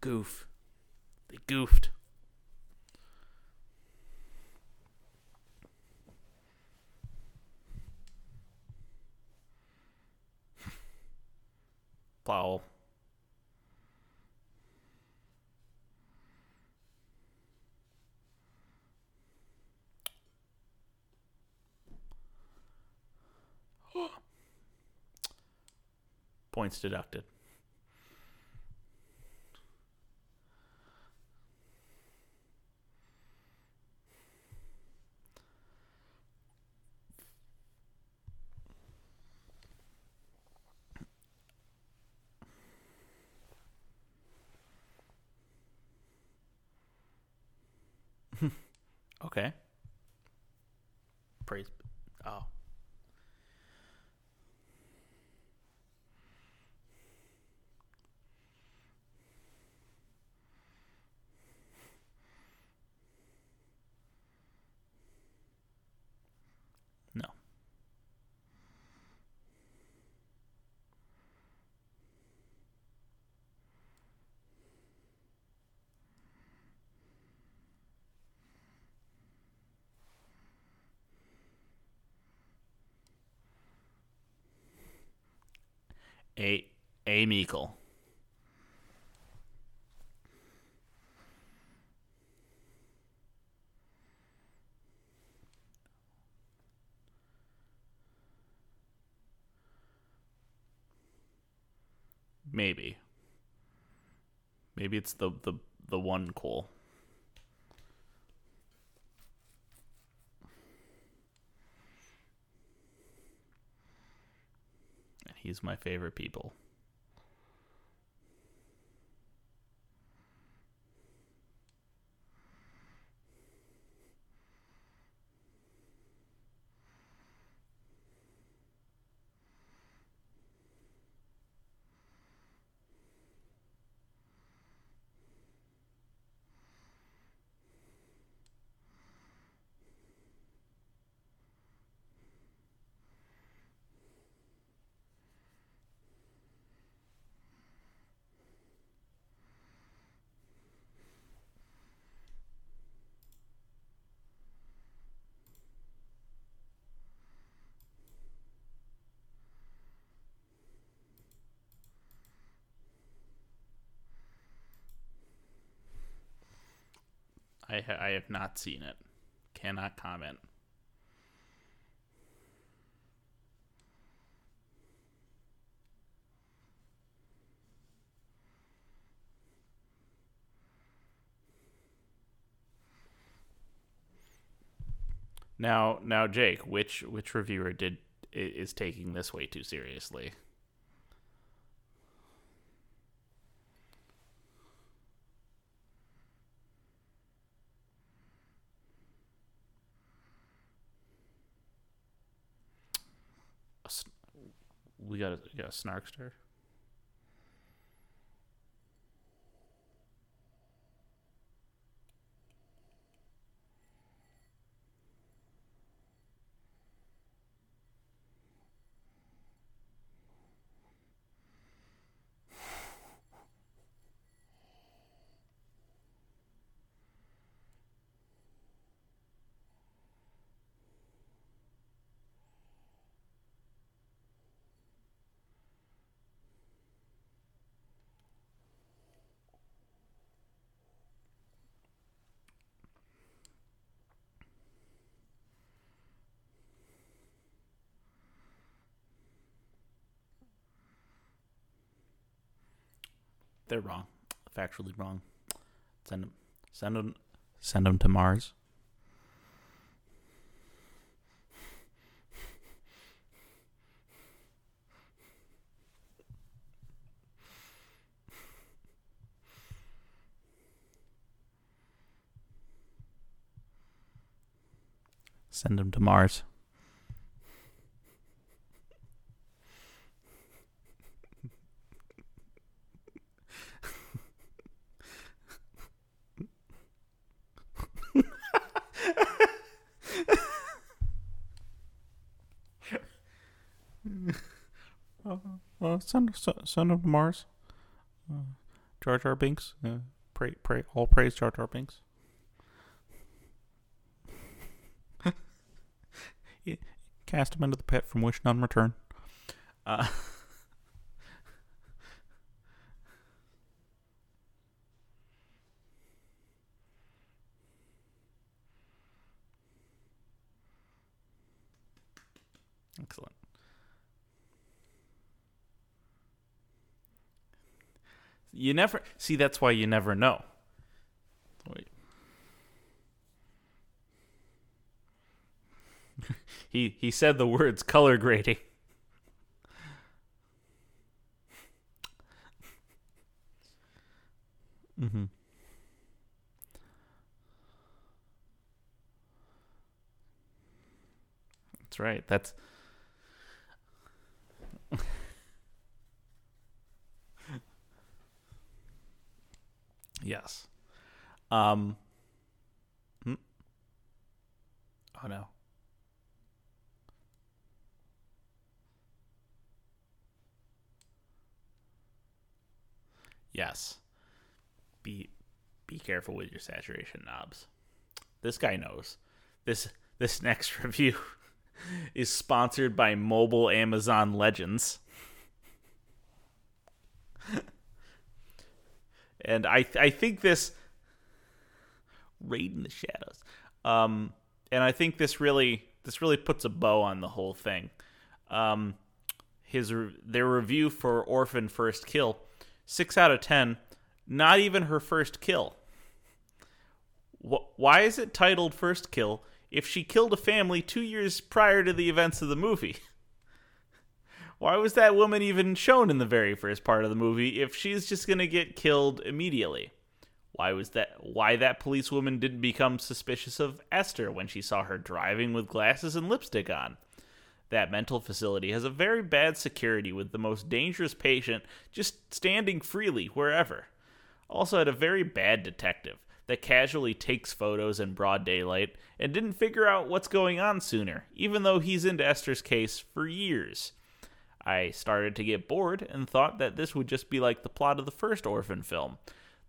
[SPEAKER 1] Goof. They goofed. *laughs* Foul. *gasps* Points deducted. Okay. Praise. Oh. No. A A Meekle. Maybe. Maybe it's the the the one Cole. He's my favorite people. I ha- I have not seen it. Cannot comment. Now, now, Jake, which which reviewer did is taking this way too seriously? We got a, got a snarkster. They're wrong. Factually wrong. Send them. Send them, send them to Mars. Send them to Mars. Uh, send, send them to Mars. Uh, Jar Jar Binks. Uh, pray, pray, all praise Jar Jar Binks. *laughs* Cast him into the pit from which none return. Uh, *laughs* Excellent. You never see. That's why you never know. Wait. *laughs* he he said the words color grading. mm-hmm. That's right. That's yes. Um. Hmm? Oh no. Yes. Be be careful with your saturation knobs. This guy knows. This this *laughs* next review *laughs* is sponsored by Mobile Amazon Legends. And I I think this Raid in the Shadows. Um and I think this really this really puts a bow on the whole thing. Um his their review for Orphan First Kill, 6 out of 10, not even her first kill. Why is it titled First Kill if she killed a family two years prior to the events of the movie? *laughs* Why was that woman even shown in the very first part of the movie if she's just going to get killed immediately? Why was that why that policewoman didn't become suspicious of Esther when she saw her driving with glasses and lipstick on? That mental facility has a very bad security with the most dangerous patient just standing freely wherever. Also had a very bad detective that casually takes photos in broad daylight and didn't figure out what's going on sooner, even though he's into Esther's case for years. I started to get bored and thought that this would just be like the plot of the first Orphan film.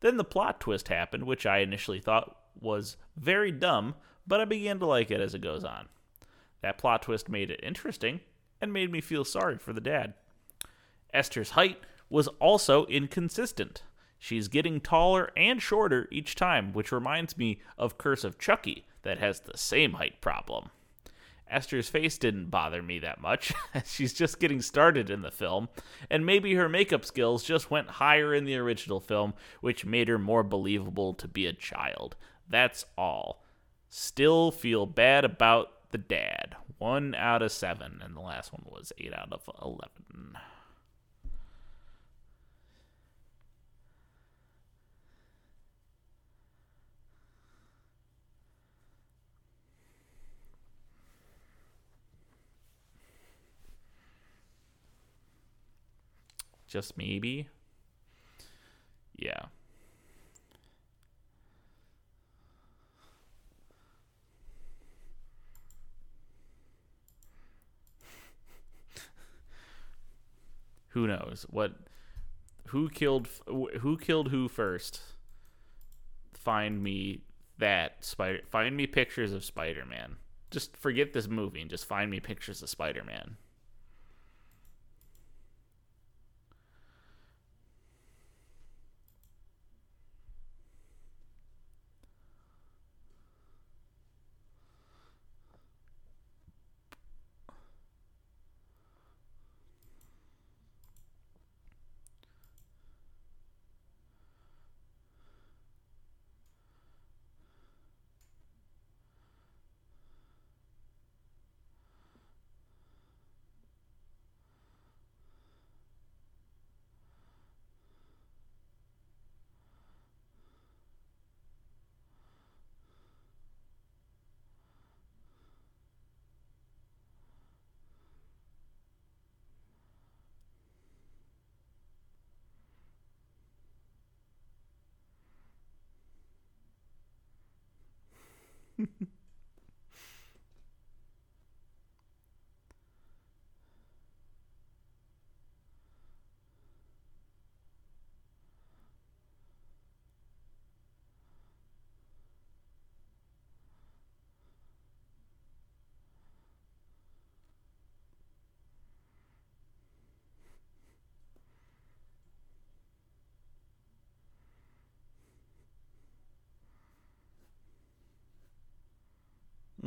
[SPEAKER 1] Then the plot twist happened, which I initially thought was very dumb, but I began to like it as it goes on. That plot twist made it interesting and made me feel sorry for the dad. Esther's height was also inconsistent. She's getting taller and shorter each time, which reminds me of Curse of Chucky, that has the same height problem. Esther's face didn't bother me that much. *laughs* She's just getting started in the film, and maybe her makeup skills just went higher in the original film, which made her more believable to be a child. That's all. Still feel bad about the dad. One out of seven, and the last one was eight out of eleven. Just maybe. Yeah. *laughs* who knows what who killed who killed who first find me that spider find me pictures of spider-man just forget this movie and just find me pictures of spider-man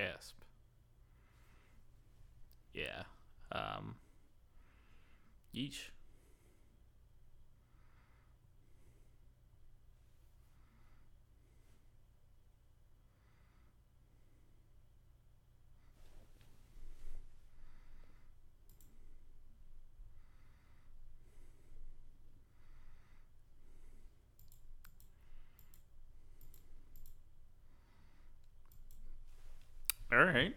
[SPEAKER 1] Gasp. Yeah. Um. Yeesh. All right.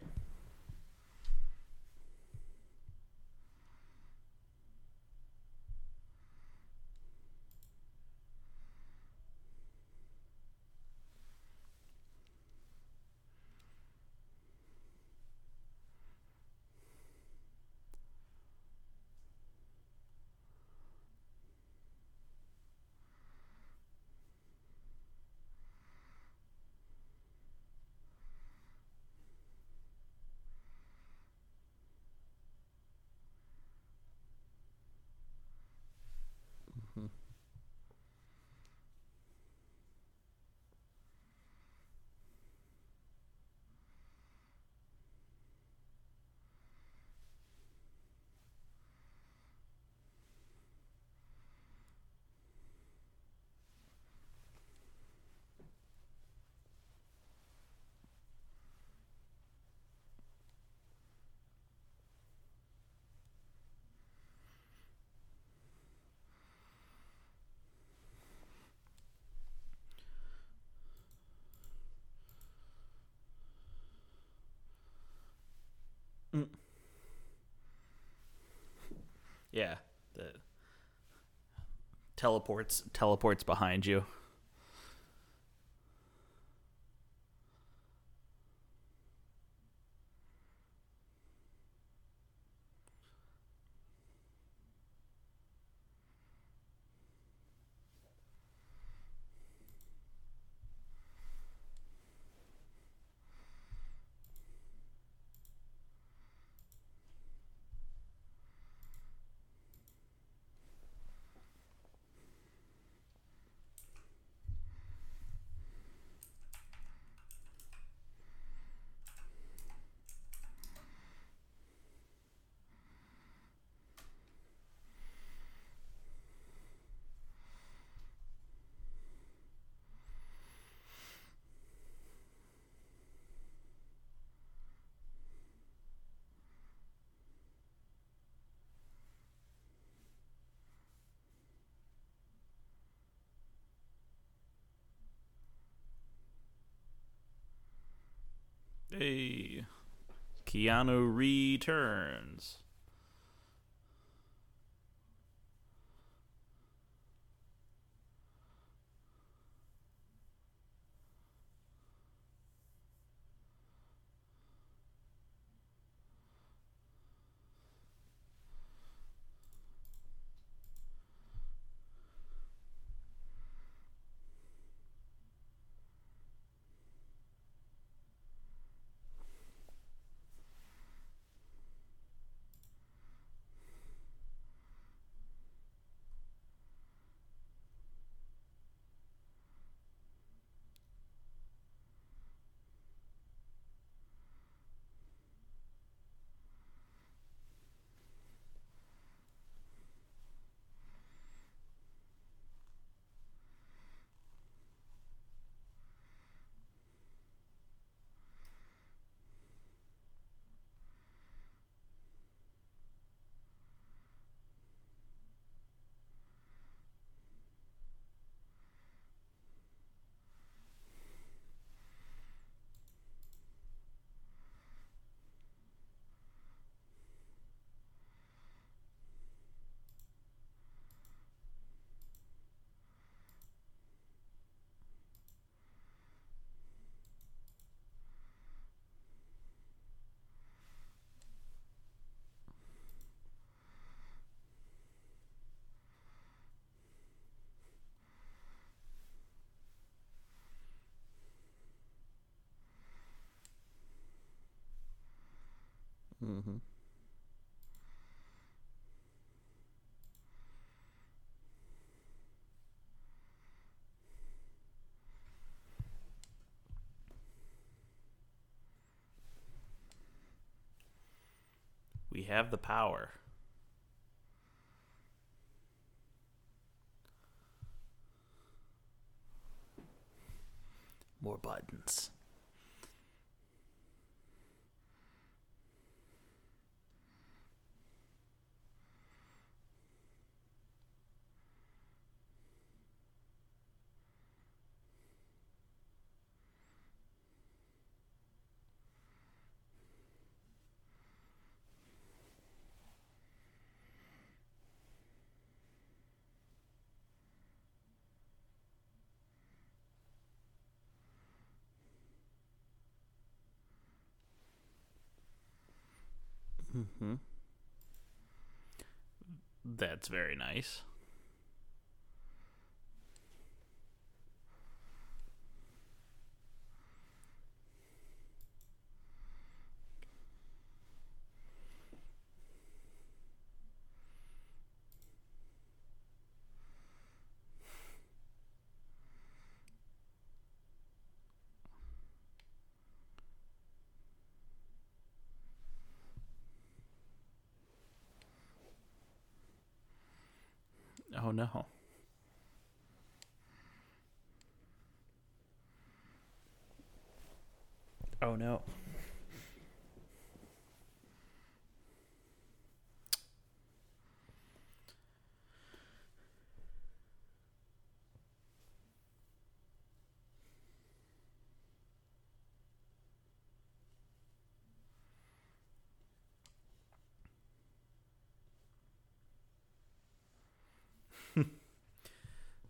[SPEAKER 1] Yeah. The teleports teleports behind you. Hey. Keanu returns. Mm-hmm. We have the power. More buttons. Mm-hmm. That's very nice. Oh no. Oh no.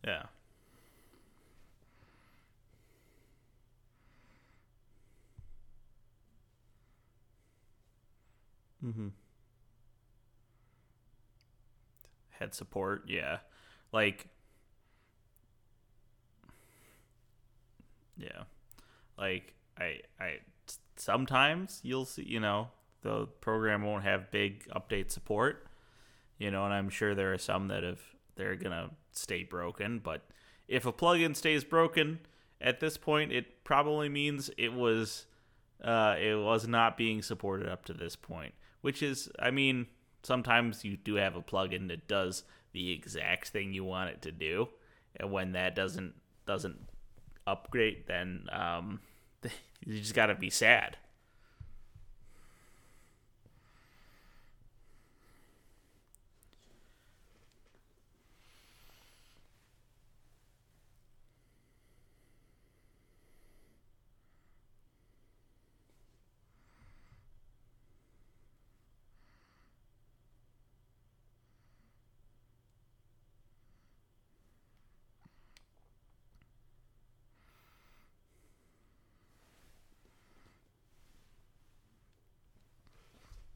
[SPEAKER 1] Yeah. Mm-hmm. Head support, yeah. Like Yeah. Like I I sometimes you'll see, you know, the program won't have big update support, you know, and I'm sure there are some that have they're going to stay broken, but if a plugin stays broken at this point, it probably means it was uh, it was not being supported up to this point. Which is, I mean, sometimes you do have a plugin that does the exact thing you want it to do, and when that doesn't doesn't upgrade, then um, *laughs* you just got to be sad.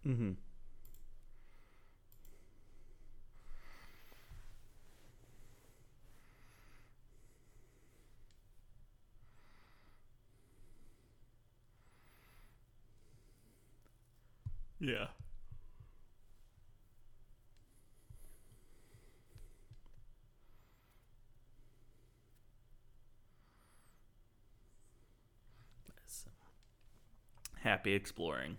[SPEAKER 1] Mm-hmm. Yeah. Happy exploring.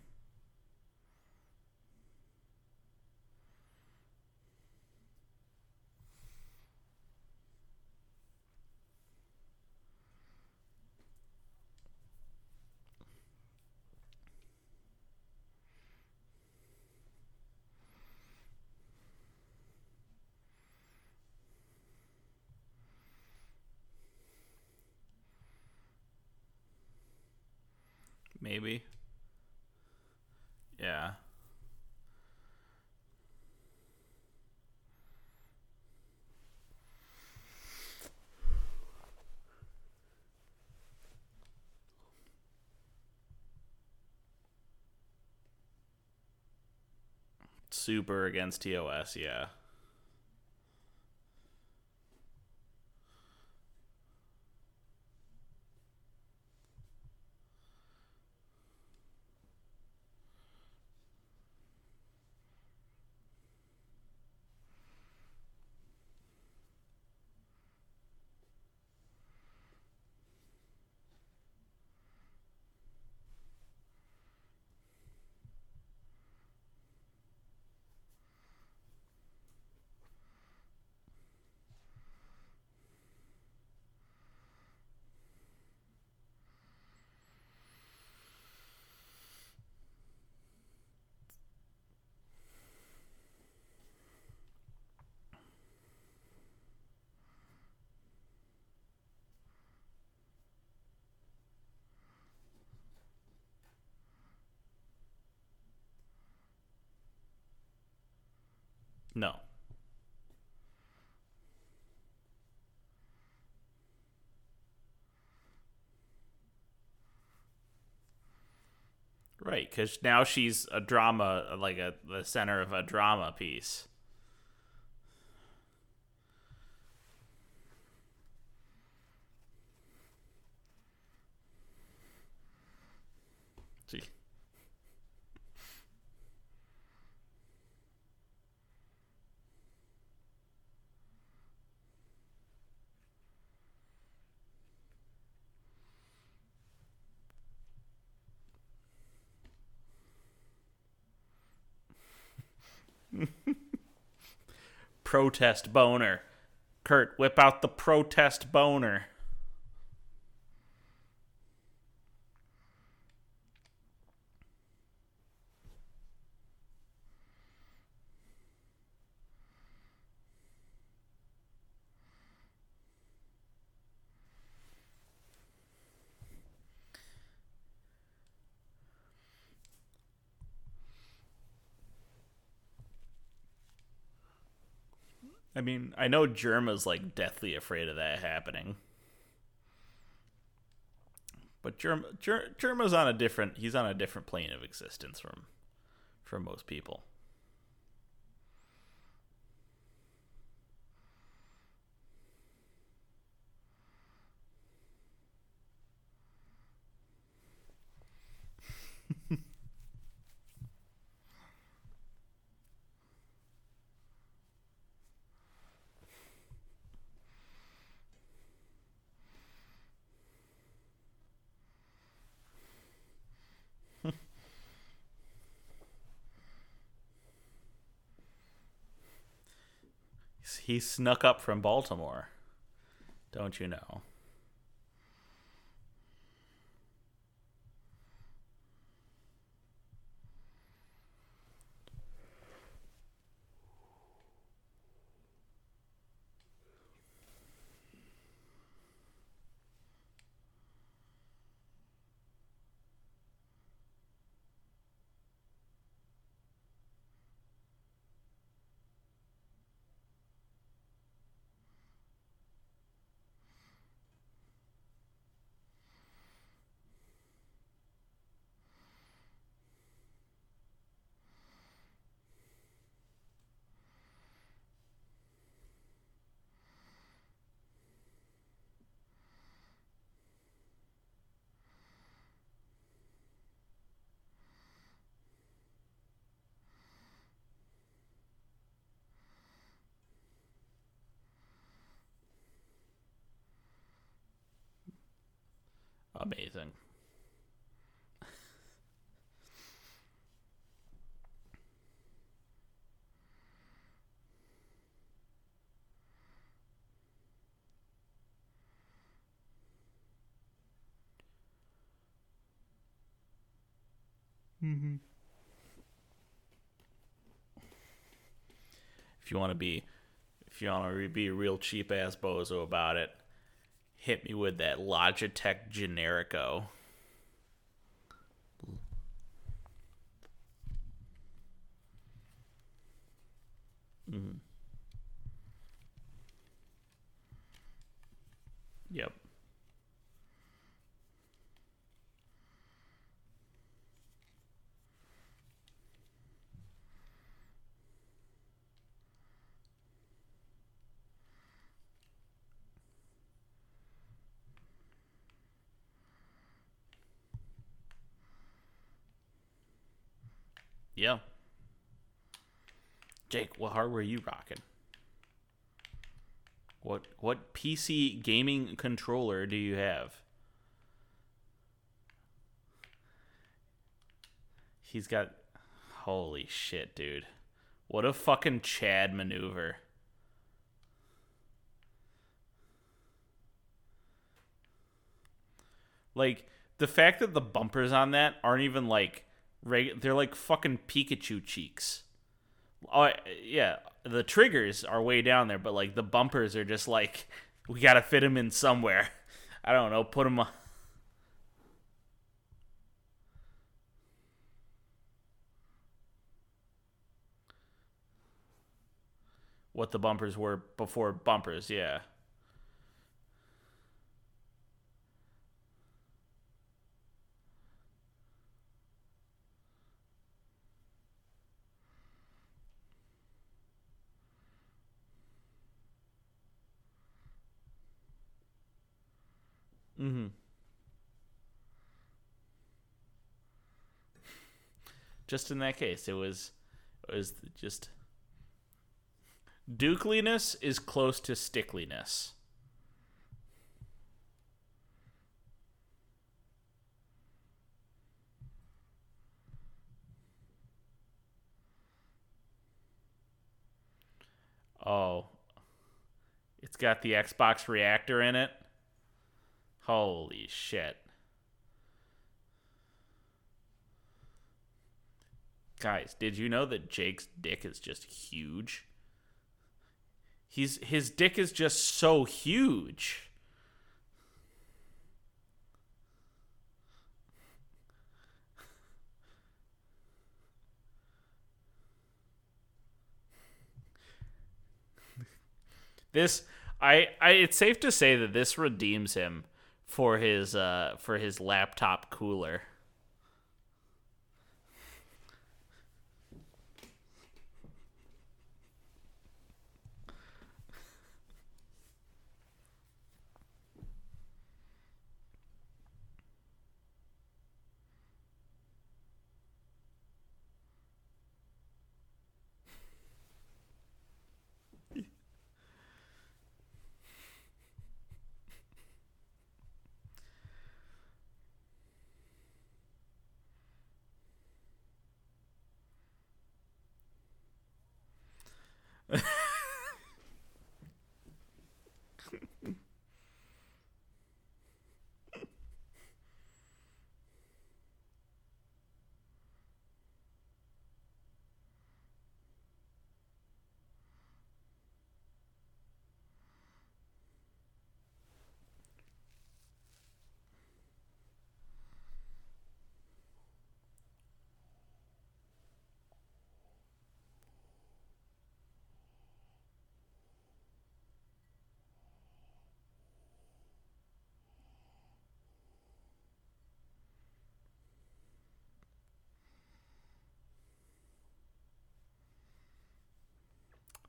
[SPEAKER 1] maybe. Yeah. Super against TOS, yeah. No. Right, because now she's a drama, like a the center of a drama piece. See. *laughs* protest boner. Kurt, whip out the protest boner. Mean, I know Jerma's like deathly afraid of that happening. But Jerma, Ger, Jerma's on a different he's on a different plane of existence from from most people. *laughs* he snuck up from Baltimore. Don't you know? Amazing. Mm-hmm. If you want to be, if you want to be a real cheap ass bozo about it, hit me with that Logitech Generico. Mm-hmm. Yep. Yeah. Jake, what hardware are you rocking? What what PC gaming controller do you have? He's got holy shit, dude. What a fucking Chad maneuver. Like the fact that the bumpers on that aren't even like reg- they're like fucking Pikachu cheeks. Oh yeah, the triggers are way down there, but like the bumpers are just like we gotta fit them in somewhere. *laughs* I don't know, put them. On. what the bumpers were before bumpers. Yeah. Mm-hmm. Just in that case, it was it was just Dukeliness is close to stickliness. Oh. It's got the Xbox reactor in it. Holy shit. Guys, did you know that Jake's dick is just huge? He's his dick is just so huge. this I, I it's safe to say that this redeems him for his uh for his laptop cooler.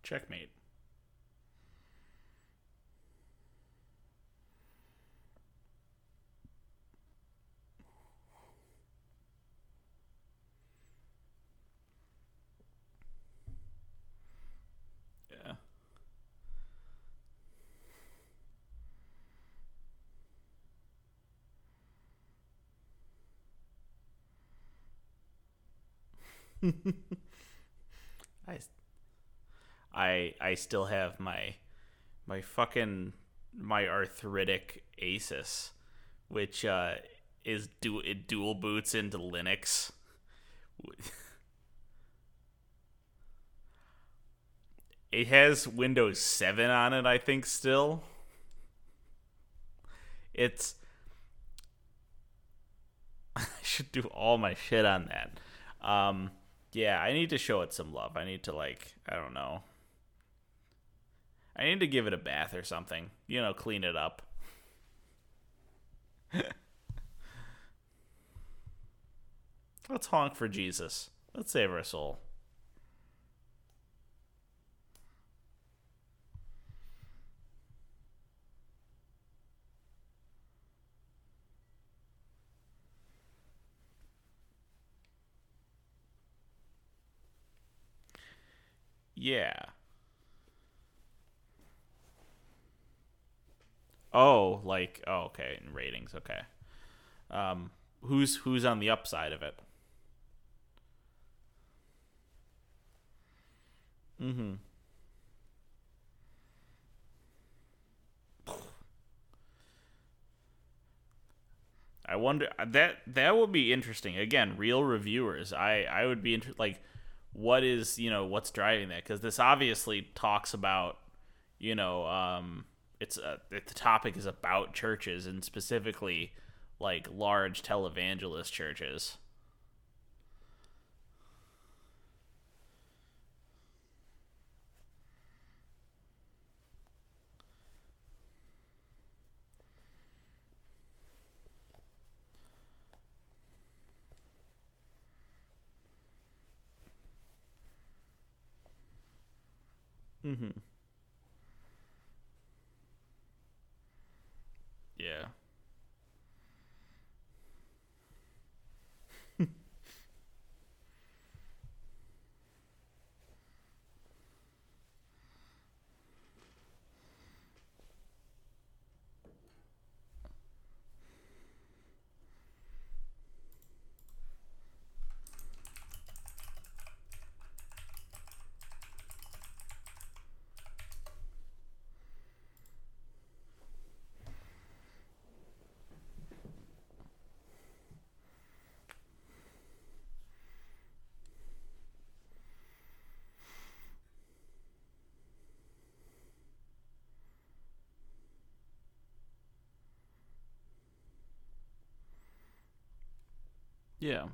[SPEAKER 1] Checkmate. Yeah. *laughs* I I still have my my fucking my arthritic Asus, which uh, is du- it dual boots into Linux. *laughs* it has Windows 7 on it, I think, still. It's. *laughs* I should do all my shit on that. Um, yeah, I need to show it some love. I need to, like, I don't know. I need to give it a bath or something. You know, clean it up. *laughs* Let's honk for Jesus. Let's save our soul. Yeah. Oh, like oh, okay, in ratings, okay. Um, who's who's on the upside of it? Mm-hmm. I wonder that that would be interesting. Again, real reviewers. I I would be interested. Like, what is you know what's driving that? Because this obviously talks about you know um it's a, the topic is about churches and specifically like large televangelist churches. Mm-hmm. Yeah. Yeah.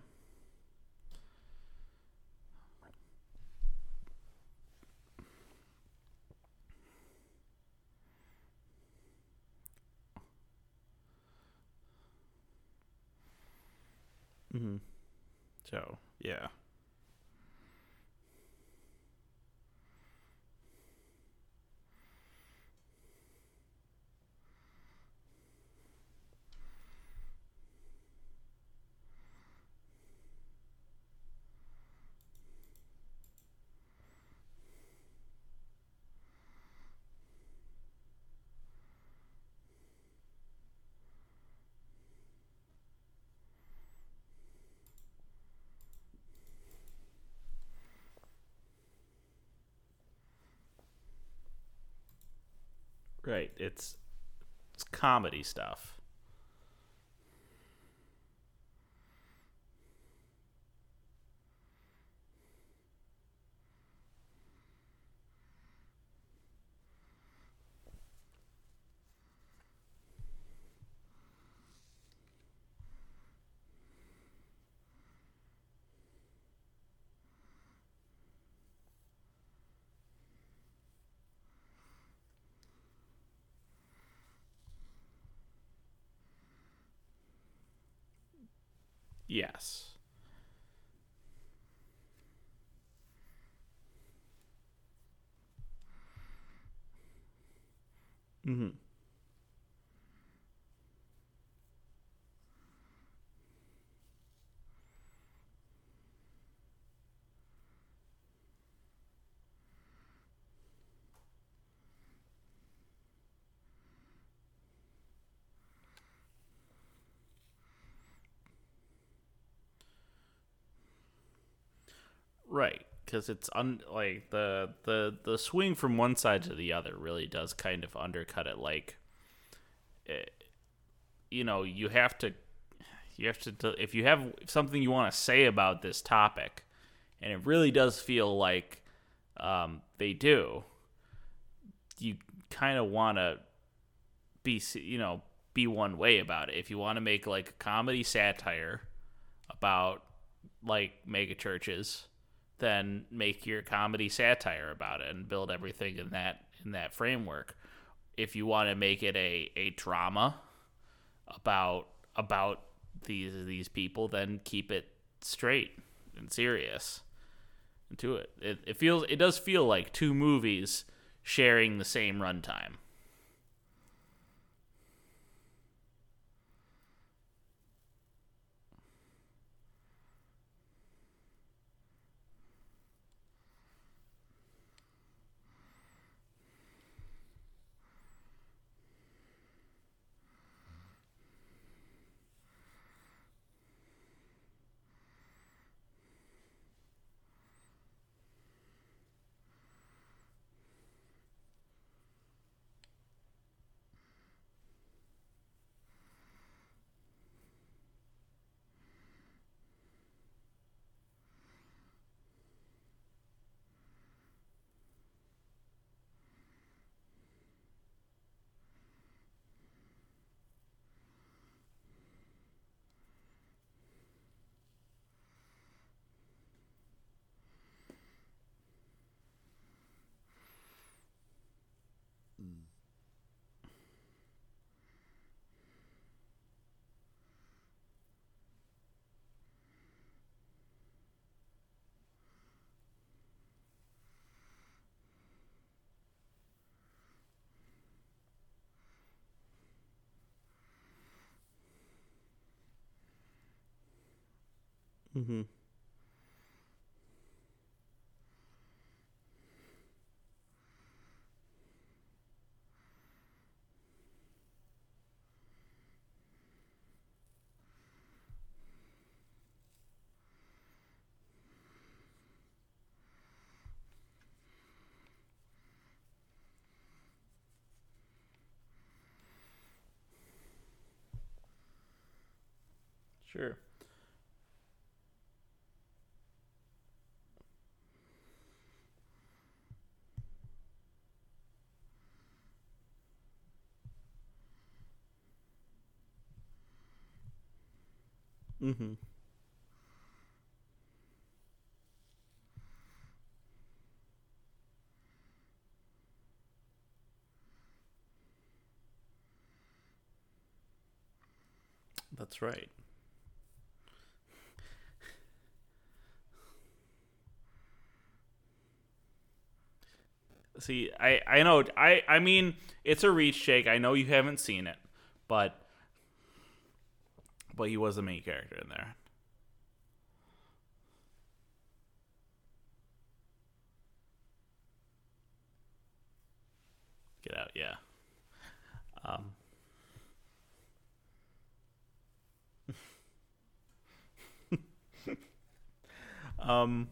[SPEAKER 1] Mm-hmm. So, yeah. Right. It's it's comedy stuff. Yes. Mm-hmm. Right, because it's un like the the the swing from one side to the other really does kind of undercut it. Like, it, eh, you know, you have to you have to if you have something you want to say about this topic, and it really does feel like um, they do. You kind of want to be you know be one way about it. If you want to make like a comedy satire about like mega churches then make your comedy satire about it and build everything in that in that framework. If you want to make it a, a drama about about these these people, then keep it straight and serious to it. It it feels it does feel like two movies sharing the same runtime. Mm-hmm. Sure. Mm-hmm. That's right. See, I I know I I mean it's a reach, Jake. I know you haven't seen it, but but he was the main character in there. Get out, yeah. Um. *laughs* um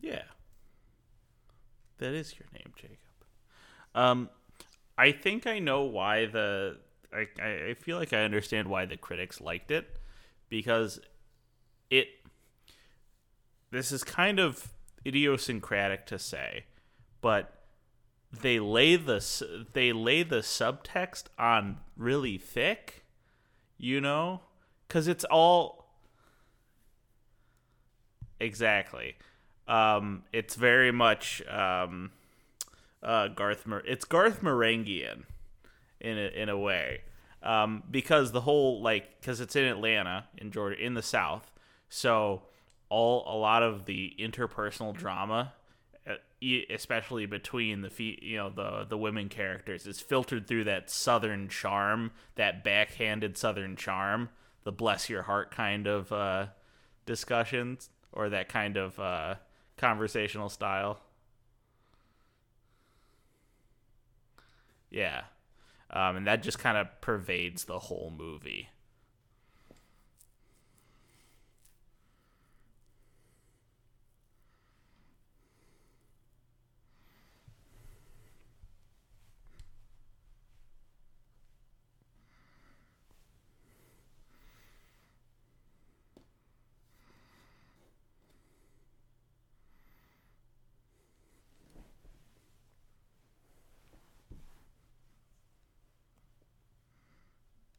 [SPEAKER 1] Yeah. That is your name, Jacob. Um, I think I know why the. I, I feel like I understand why the critics liked it because it. This is kind of idiosyncratic to say, but they lay the they lay the subtext on really thick, you know, because it's all exactly. Um, it's very much um, uh, Garth. Mar- it's Garth Marenghian in a, in a way um, because the whole like because it's in Atlanta in Georgia in the South, so all a lot of the interpersonal drama, uh, especially between the fe- you know the the women characters, is filtered through that Southern charm, that backhanded Southern charm, the bless your heart kind of uh, discussions or that kind of uh, conversational style. Yeah. Um, and that just kind of pervades the whole movie.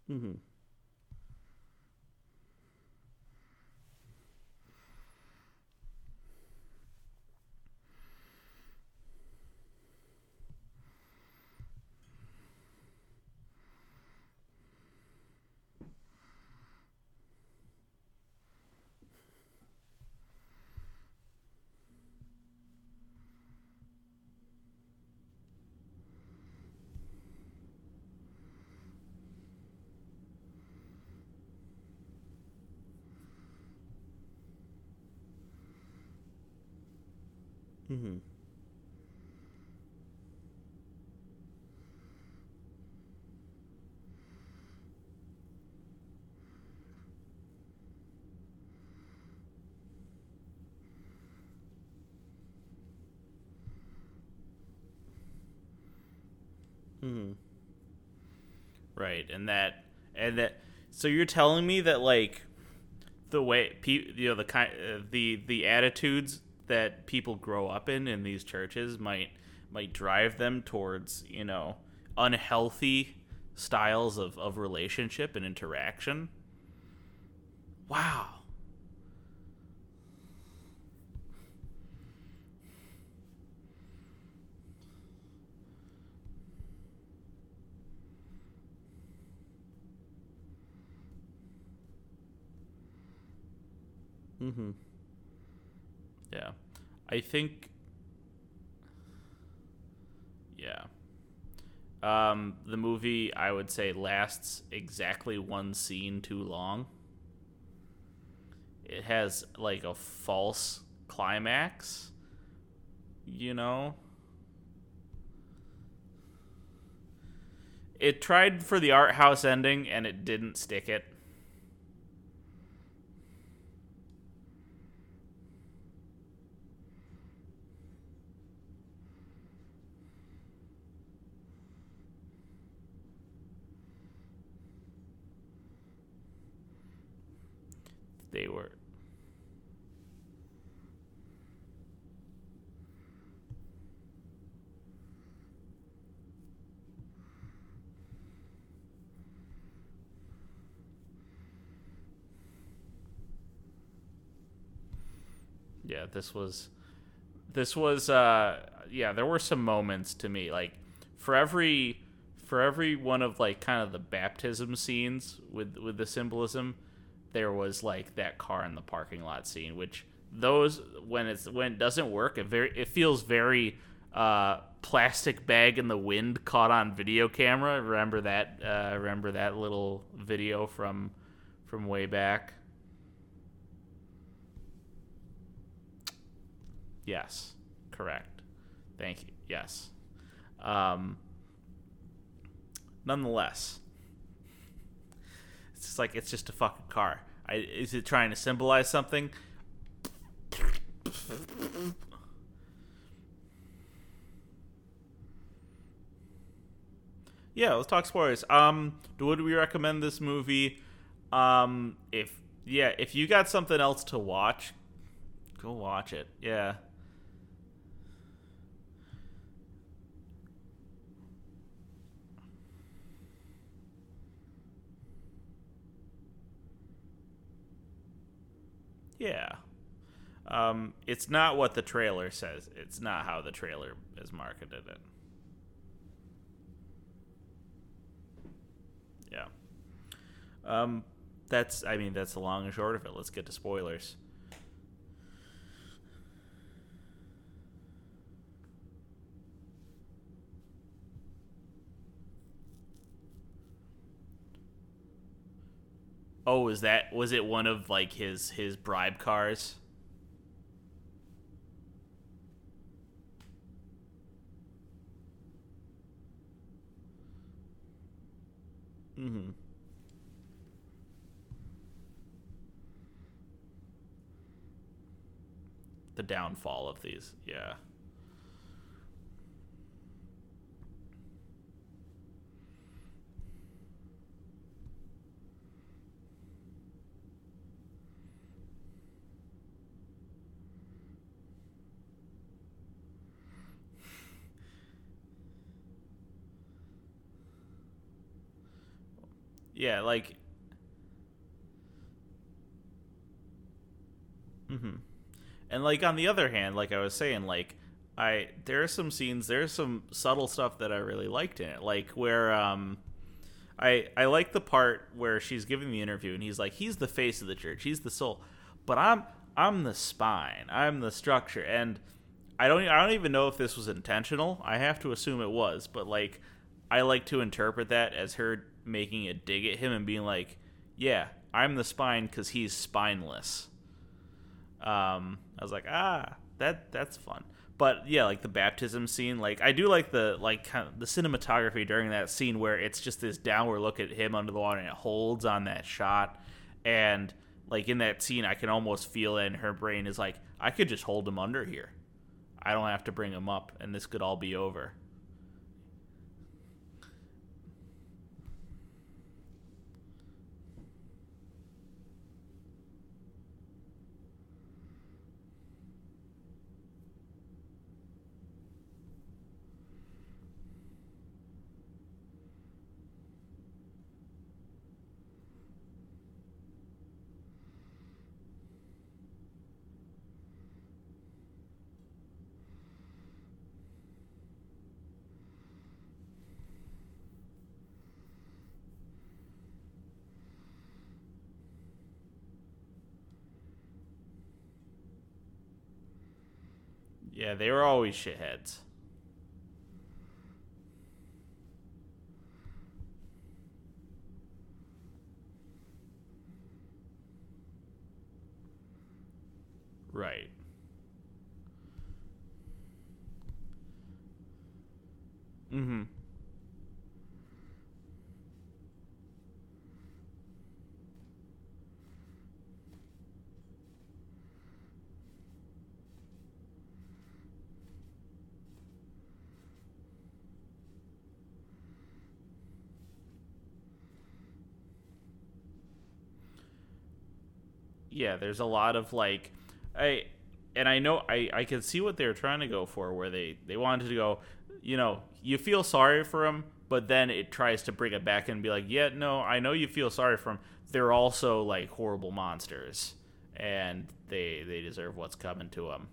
[SPEAKER 1] Mm-hmm. Mm-hmm. Mm-hmm. Right, and that, and that. So you're telling me that like the way pe- you know the kind uh, the the attitudes that people grow up in in these churches might might drive them towards you know unhealthy styles of, of relationship and interaction. Wow. Mm-hmm. Yeah. I think Yeah. Um, the movie I would say lasts exactly one scene too long. It has like a false climax, you know? It tried for the art house ending and it didn't stick it. They were yeah, this was this was uh yeah, there were some moments to me like for every for every one of like kind of the baptism scenes with with the symbolism, there was like that car in the parking lot scene, which those when it's when it doesn't work, it very it feels very uh, plastic bag in the wind caught on video camera. Remember that? Uh, remember that little video from from way back? Yes, correct. Thank you. Yes. Um, nonetheless, it's just like it's just a fucking car. I, is it trying to symbolize something? Yeah, let's talk spoilers. Um, would we recommend this movie? Um, if yeah, if you got something else to watch, go watch it. Yeah. Yeah. Um, it's not what the trailer says. It's not how the trailer is marketed it. Yeah. Um, that's. I mean, that's the long and short of it. Let's get to spoilers. Oh, was that was it one of like his his bribe cars? Mm-hmm. The downfall of these, yeah. Yeah, like. Mm-hmm. And like on the other hand, like I was saying, like I there are some scenes, there's some subtle stuff that I really liked in it, like where um. I, I like the part where she's giving the interview and he's like he's the face of the church he's the soul but I'm I'm the spine I'm the structure and I don't I don't even know if this was intentional I have to assume it was but like I like to interpret that as her making a dig at him and being like, "Yeah, I'm the spine because he's spineless." Um, I was like, ah, that that's fun. But yeah, like the baptism scene, like I do like the like kind of the cinematography during that scene where it's just this downward look at him under the water and it holds on that shot, and like in that scene, I can almost feel it in her brain is like, I could just hold him under here. I don't have to bring him up, and this could all be over. Yeah, they were always shitheads. Right. Mm-hmm. Yeah, there's a lot of like I and I know I I can see what they were trying to go for where they they wanted to go, you know, you feel sorry for him, but then it tries to bring it back and be like, "Yeah, no, I know you feel sorry for him. They're also like horrible monsters and they they deserve what's coming to them."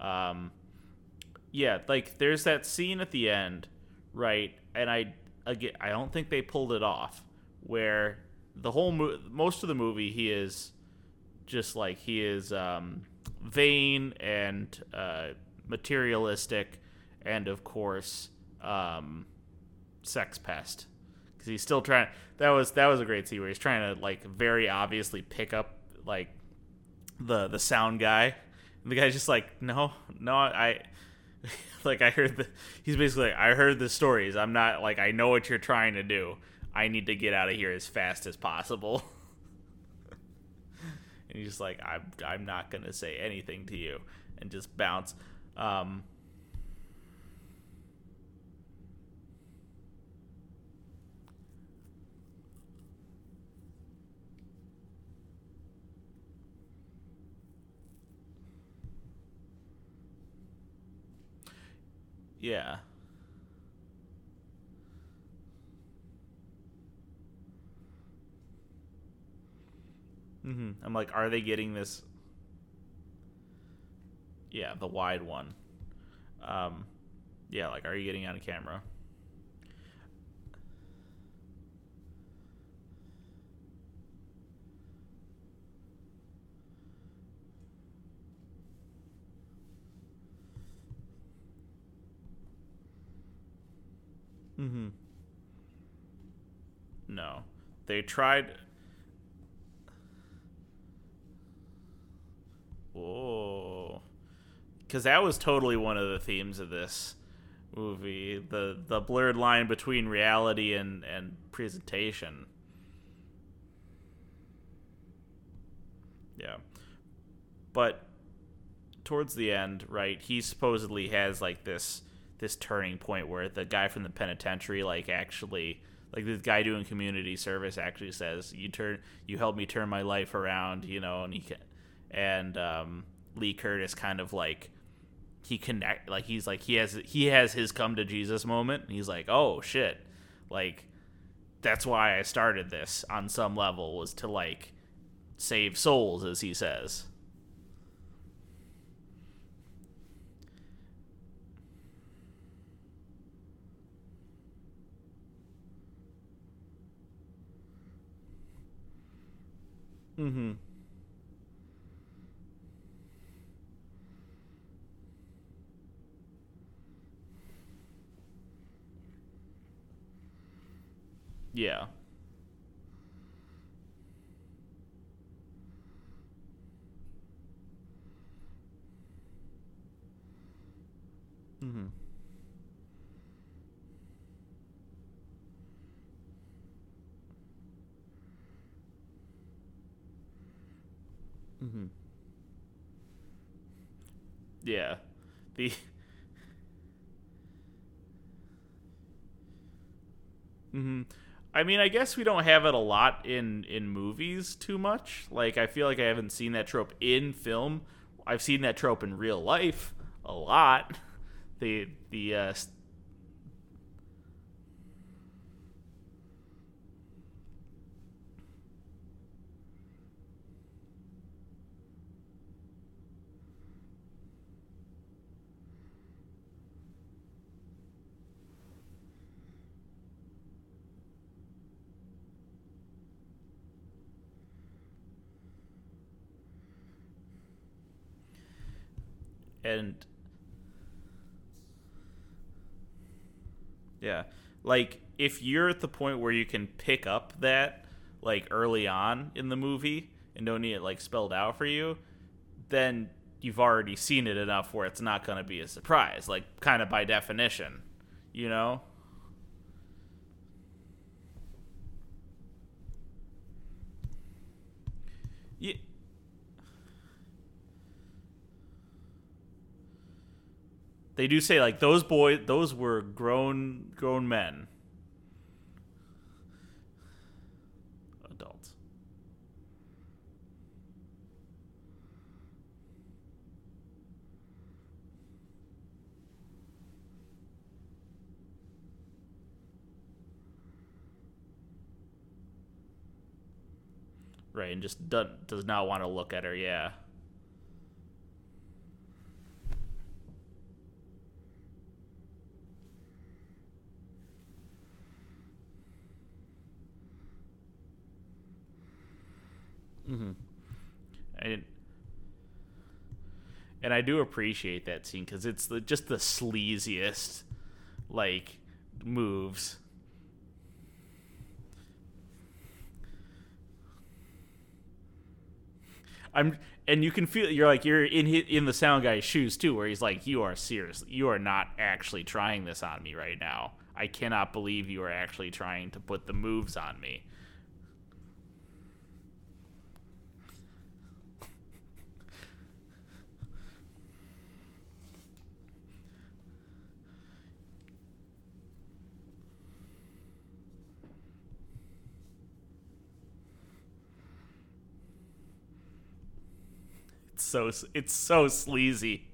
[SPEAKER 1] Um yeah, like there's that scene at the end, right? And I again, I don't think they pulled it off where the whole mo- most of the movie he is just like he is um, vain and uh, materialistic, and of course, um, sex pest. Because he's still trying. That was that was a great scene where he's trying to like very obviously pick up like the the sound guy. And the guy's just like, no, no, I. *laughs* like I heard the, he's basically like, I heard the stories. I'm not like I know what you're trying to do. I need to get out of here as fast as possible. *laughs* and he's like, I'm I'm not gonna say anything to you, and just bounce. Um, yeah. Hmm I'm like, are they getting this? Yeah, the wide one. Um, yeah, like, are you getting on camera? Mm-hmm. No, they tried. Whoa. Because that was totally one of the themes of this movie the the blurred line between reality and and presentation yeah but towards the end right he supposedly has like this this turning point where the guy from the penitentiary like actually like this guy doing community service actually says you turn you helped me turn my life around you know and he can and um, Lee Curtis kind of like he connect like he's like he has he has his come to Jesus moment. He's like, oh shit, like that's why I started this on some level was to like save souls, as he says. Mm-hmm. Yeah. Mm-hmm. Mm-hmm. Yeah. The *laughs* mm-hmm. I mean, I guess we don't have it a lot in in movies too much. Like I feel like I haven't seen that trope in film. I've seen that trope in real life a lot. *laughs* The the uh, and yeah, like if you're at the point where you can pick up that like early on in the movie and don't need it like spelled out for you, then you've already seen it enough where it's not going to be a surprise, like kind of by definition, you know? Yeah, They do say like those boys those were grown grown men. Adults. Right, and just does, does not want to look at her, yeah. Mm-hmm. And and I do appreciate that scene because it's the, just the sleaziest like moves. I'm and you can feel you're like you're in in the sound guy's shoes too, where he's like, "You are serious. You are not actually trying this on me right now. I cannot believe you are actually trying to put the moves on me." It's so it's so sleazy.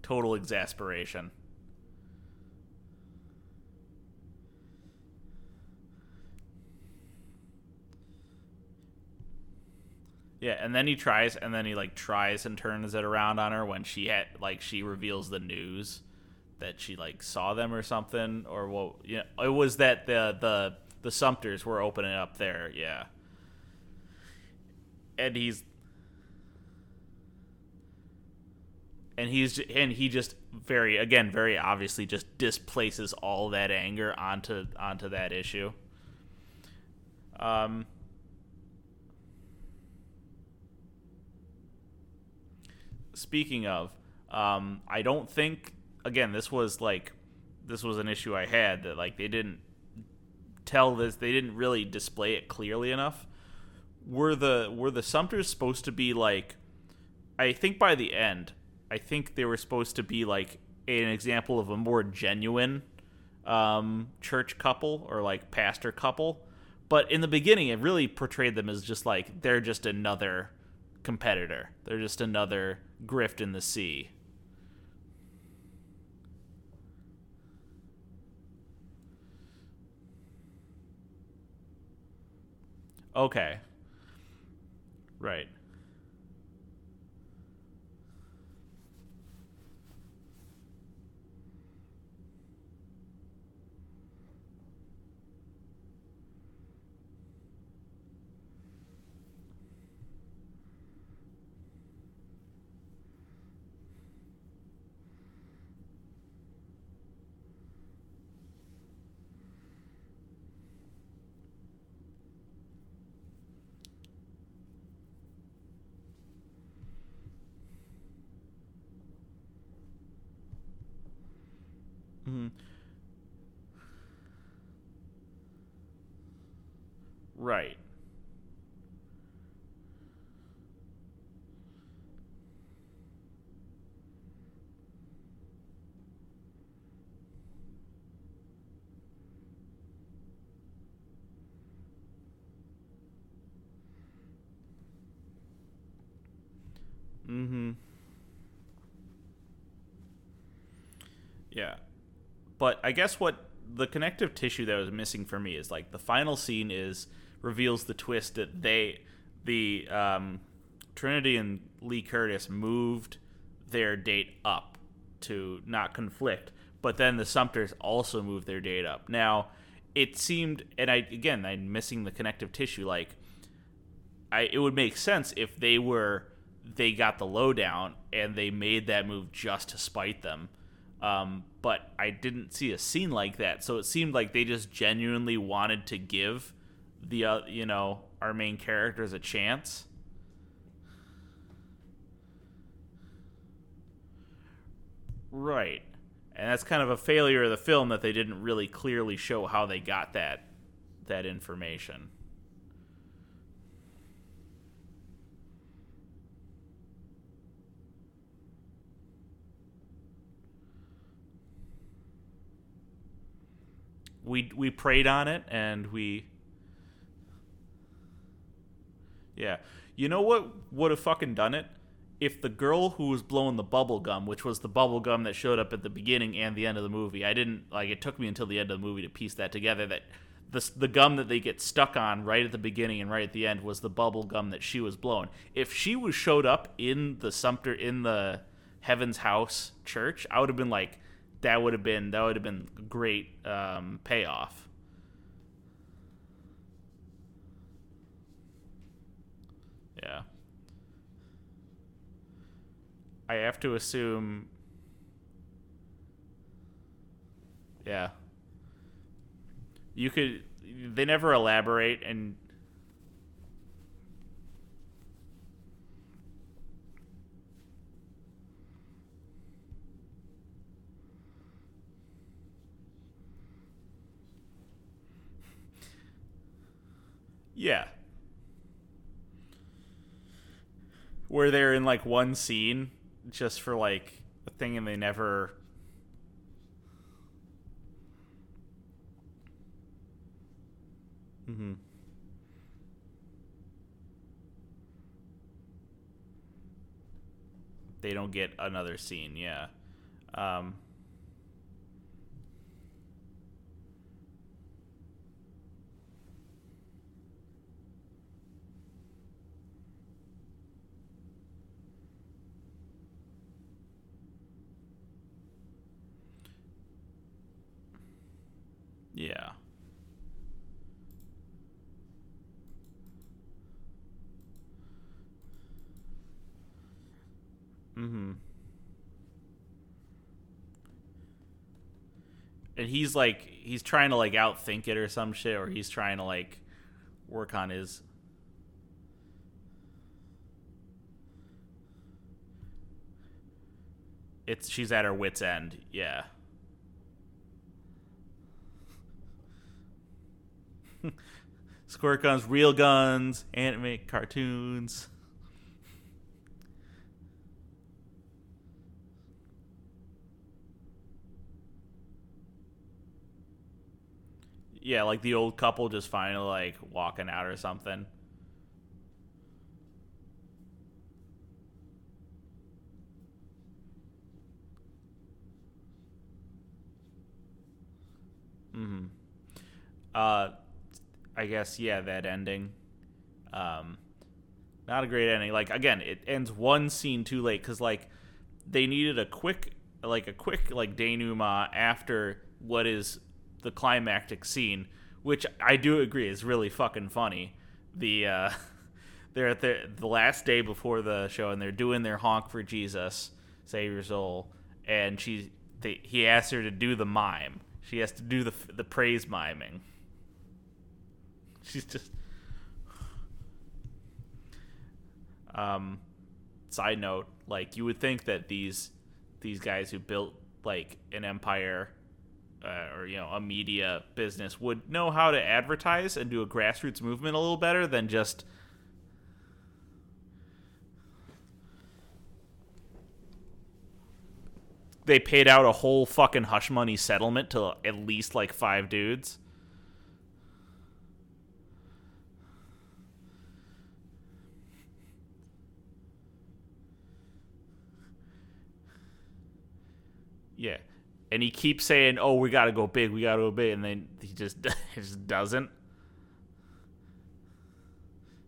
[SPEAKER 1] Total exasperation. Yeah, and then he tries, and then he like tries and turns it around on her when she had like she reveals the news that she like saw them or something, or what? Yeah, it was that the the the Sumpters were opening up there, yeah. And he's and he's and he just very again very obviously just displaces all that anger onto onto that issue. Um speaking of um I don't think again this was like this was an issue I had that like they didn't tell this they didn't really display it clearly enough. Were the were the Sumpters supposed to be like i think by the end i think they were supposed to be like an example of a more genuine um, church couple or like pastor couple. But in the beginning it really portrayed them as just like they're just another competitor. They're just another grift in the sea Okay. Right. Mm-hmm. Right. Mm-hmm. Yeah. But I guess what the connective tissue that was missing for me is like the final scene is reveals the twist that they the um, Trinity and Lee Curtis moved their date up to not conflict, but then the Sumpters also moved their date up. Now, it seemed, and I again, I'm missing the connective tissue. Like, I it would make sense if they were they got the lowdown and they made that move just to spite them. Um, but I didn't see a scene like that, so it seemed like they just genuinely wanted to give the uh, you know our main characters a chance. Right. And that's kind of a failure of the film that they didn't really clearly show how they got that that information. We we prayed on it and we yeah. You know what would have fucking done it? If the girl who was blowing the bubble gum which was the bubble gum that showed up at the beginning and the end of the movie i didn't like it took me until the end of the movie to piece that together that the, the gum that they get stuck on right at the beginning and right at the end was the bubble gum that she was blowing. If she was showed up in the Sumpter in the heaven's house church i would have been like that would have been that would have been a great um, payoff. Yeah. I have to assume. Yeah. You could. They never elaborate, and Yeah. Where they're in like one scene just for like a thing and they never Mm-hmm. They don't get another scene, yeah. Um Yeah. Mm-hmm. And he's like he's trying to like outthink it or some shit, or he's trying to like work on his it's she's at her wits end, yeah. *laughs* Squirt guns, real guns, anime cartoons. Yeah, like the old couple just finally like walking out or something. Mm-hmm. Uh I guess yeah, that ending. Um, not a great ending. Like again, it ends one scene too late because like they needed a quick, like a quick like denouement after what is the climactic scene, which I do agree is really fucking funny. The uh, *laughs* they're at the the last day before the show and they're doing their honk for Jesus, save your soul, and she they, he asks her to do the mime. She has to do the the praise miming. *laughs* She's just. Um, side note, like you would think that these these guys who built like an empire uh, or you know a media business would know how to advertise and do a grassroots movement a little better than just they paid out a whole fucking hush money settlement to at least like five dudes Yeah, and he keeps saying, "Oh, we got to go big, we got to go big," and then he just *laughs* he just doesn't.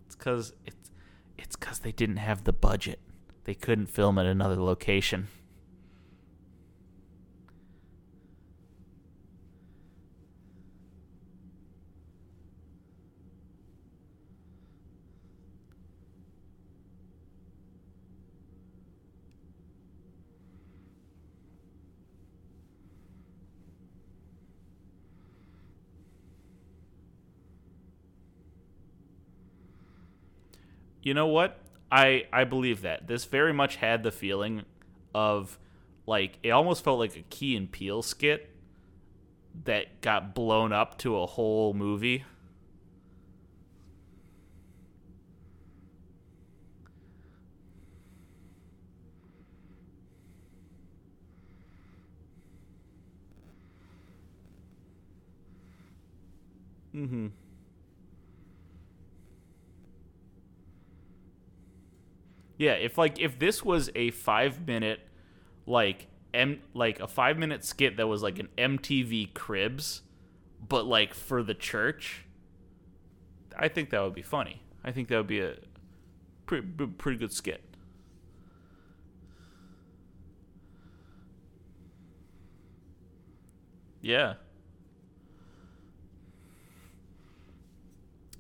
[SPEAKER 1] It's because it's it's because they didn't have the budget. They couldn't film at another location. You know what? I I believe that. This very much had the feeling of like it almost felt like a Key and Peele skit that got blown up to a whole movie. Mm-hmm. Yeah, if like if this was a five minute like M like a five minute skit that was like an MTV Cribs, but like for the church, I think that would be funny. I think that would be a pretty pretty good skit. Yeah.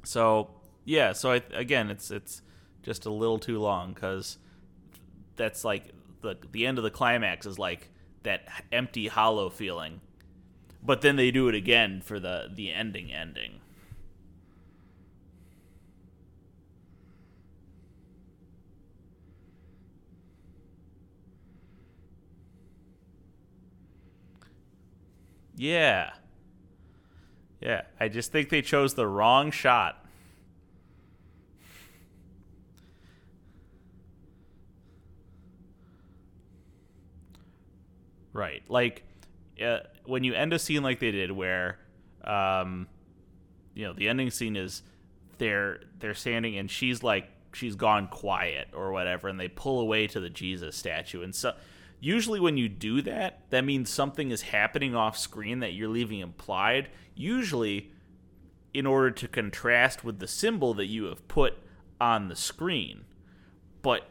[SPEAKER 1] So yeah, so I, again, it's it's just a little too long because that's like the the end of the climax is like that empty, hollow feeling, but then they do it again for the the ending ending. Yeah. Yeah, I just think they chose the wrong shot. Right. Like uh, when you end a scene like they did where um you know, the ending scene is they're they're standing and she's like she's gone quiet or whatever and they pull away to the Jesus statue and so usually when you do that, that means something is happening off screen that you're leaving implied. Usually, in order to contrast with the symbol that you have put on the screen. But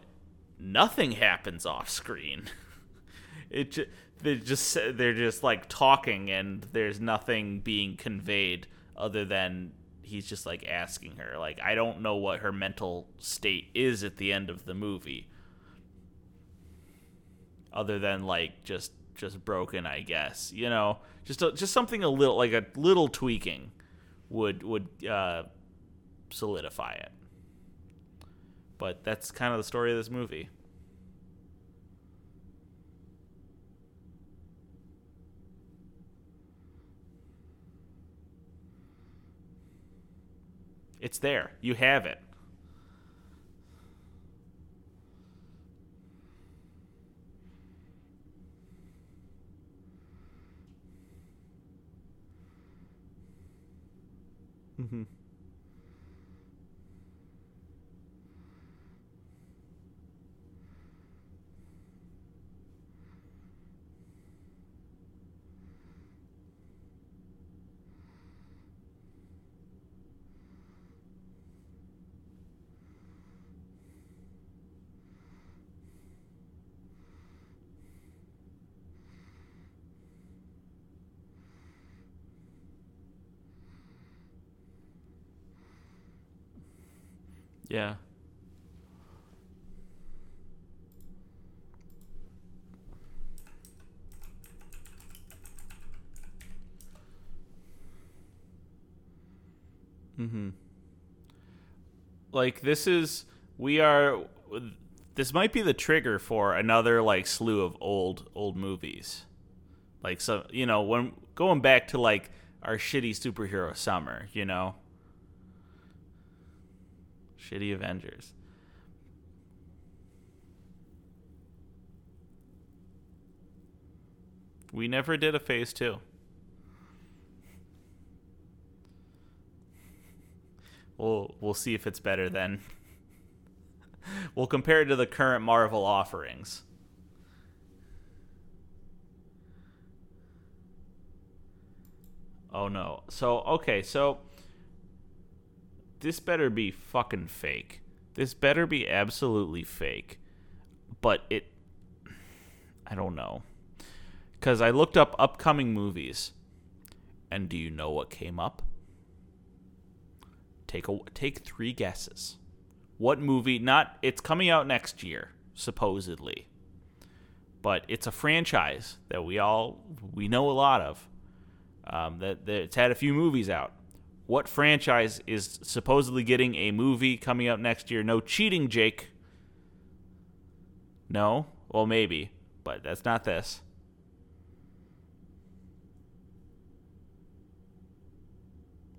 [SPEAKER 1] nothing happens off screen. *laughs* it just, they're just they're just like talking and there's nothing being conveyed other than he's just like asking her like I don't know what her mental state is at the end of the movie other than like just just broken, I guess. You know, just a, just something a little like a little tweaking would would uh, solidify it. But that's kind of the story of this movie. It's there. You have it. Mm-hmm. Yeah. Mhm. Like this is we are this might be the trigger for another like slew of old old movies. Like so, you know, when going back to like our shitty superhero summer, you know. Shitty Avengers. We never did a phase two. We'll we'll see if it's better then. *laughs* we'll compare it to the current Marvel offerings. Oh no. So okay, so this better be fucking fake. This better be absolutely fake. But it I don't know. Cuz I looked up upcoming movies. And do you know what came up? Take a take 3 guesses. What movie? Not it's coming out next year supposedly. But it's a franchise that we all we know a lot of. Um, that, that it's had a few movies out what franchise is supposedly getting a movie coming out next year? No cheating, Jake. No? Well, maybe, but that's not this.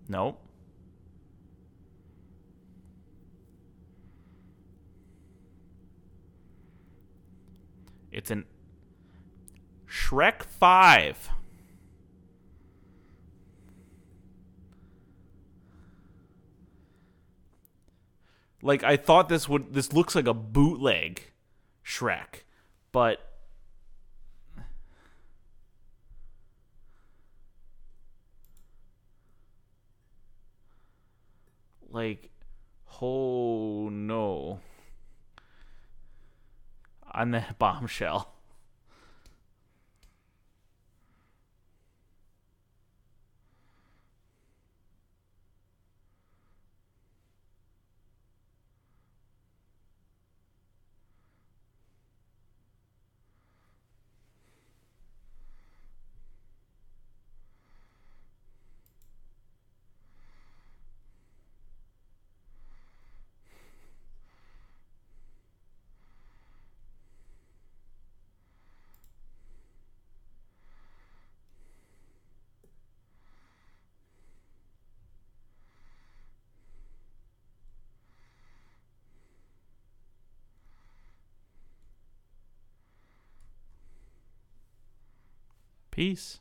[SPEAKER 1] Nope. It's an Shrek 5. Like I thought this would this looks like a bootleg Shrek, but like oh no. On the *laughs* bombshell Peace.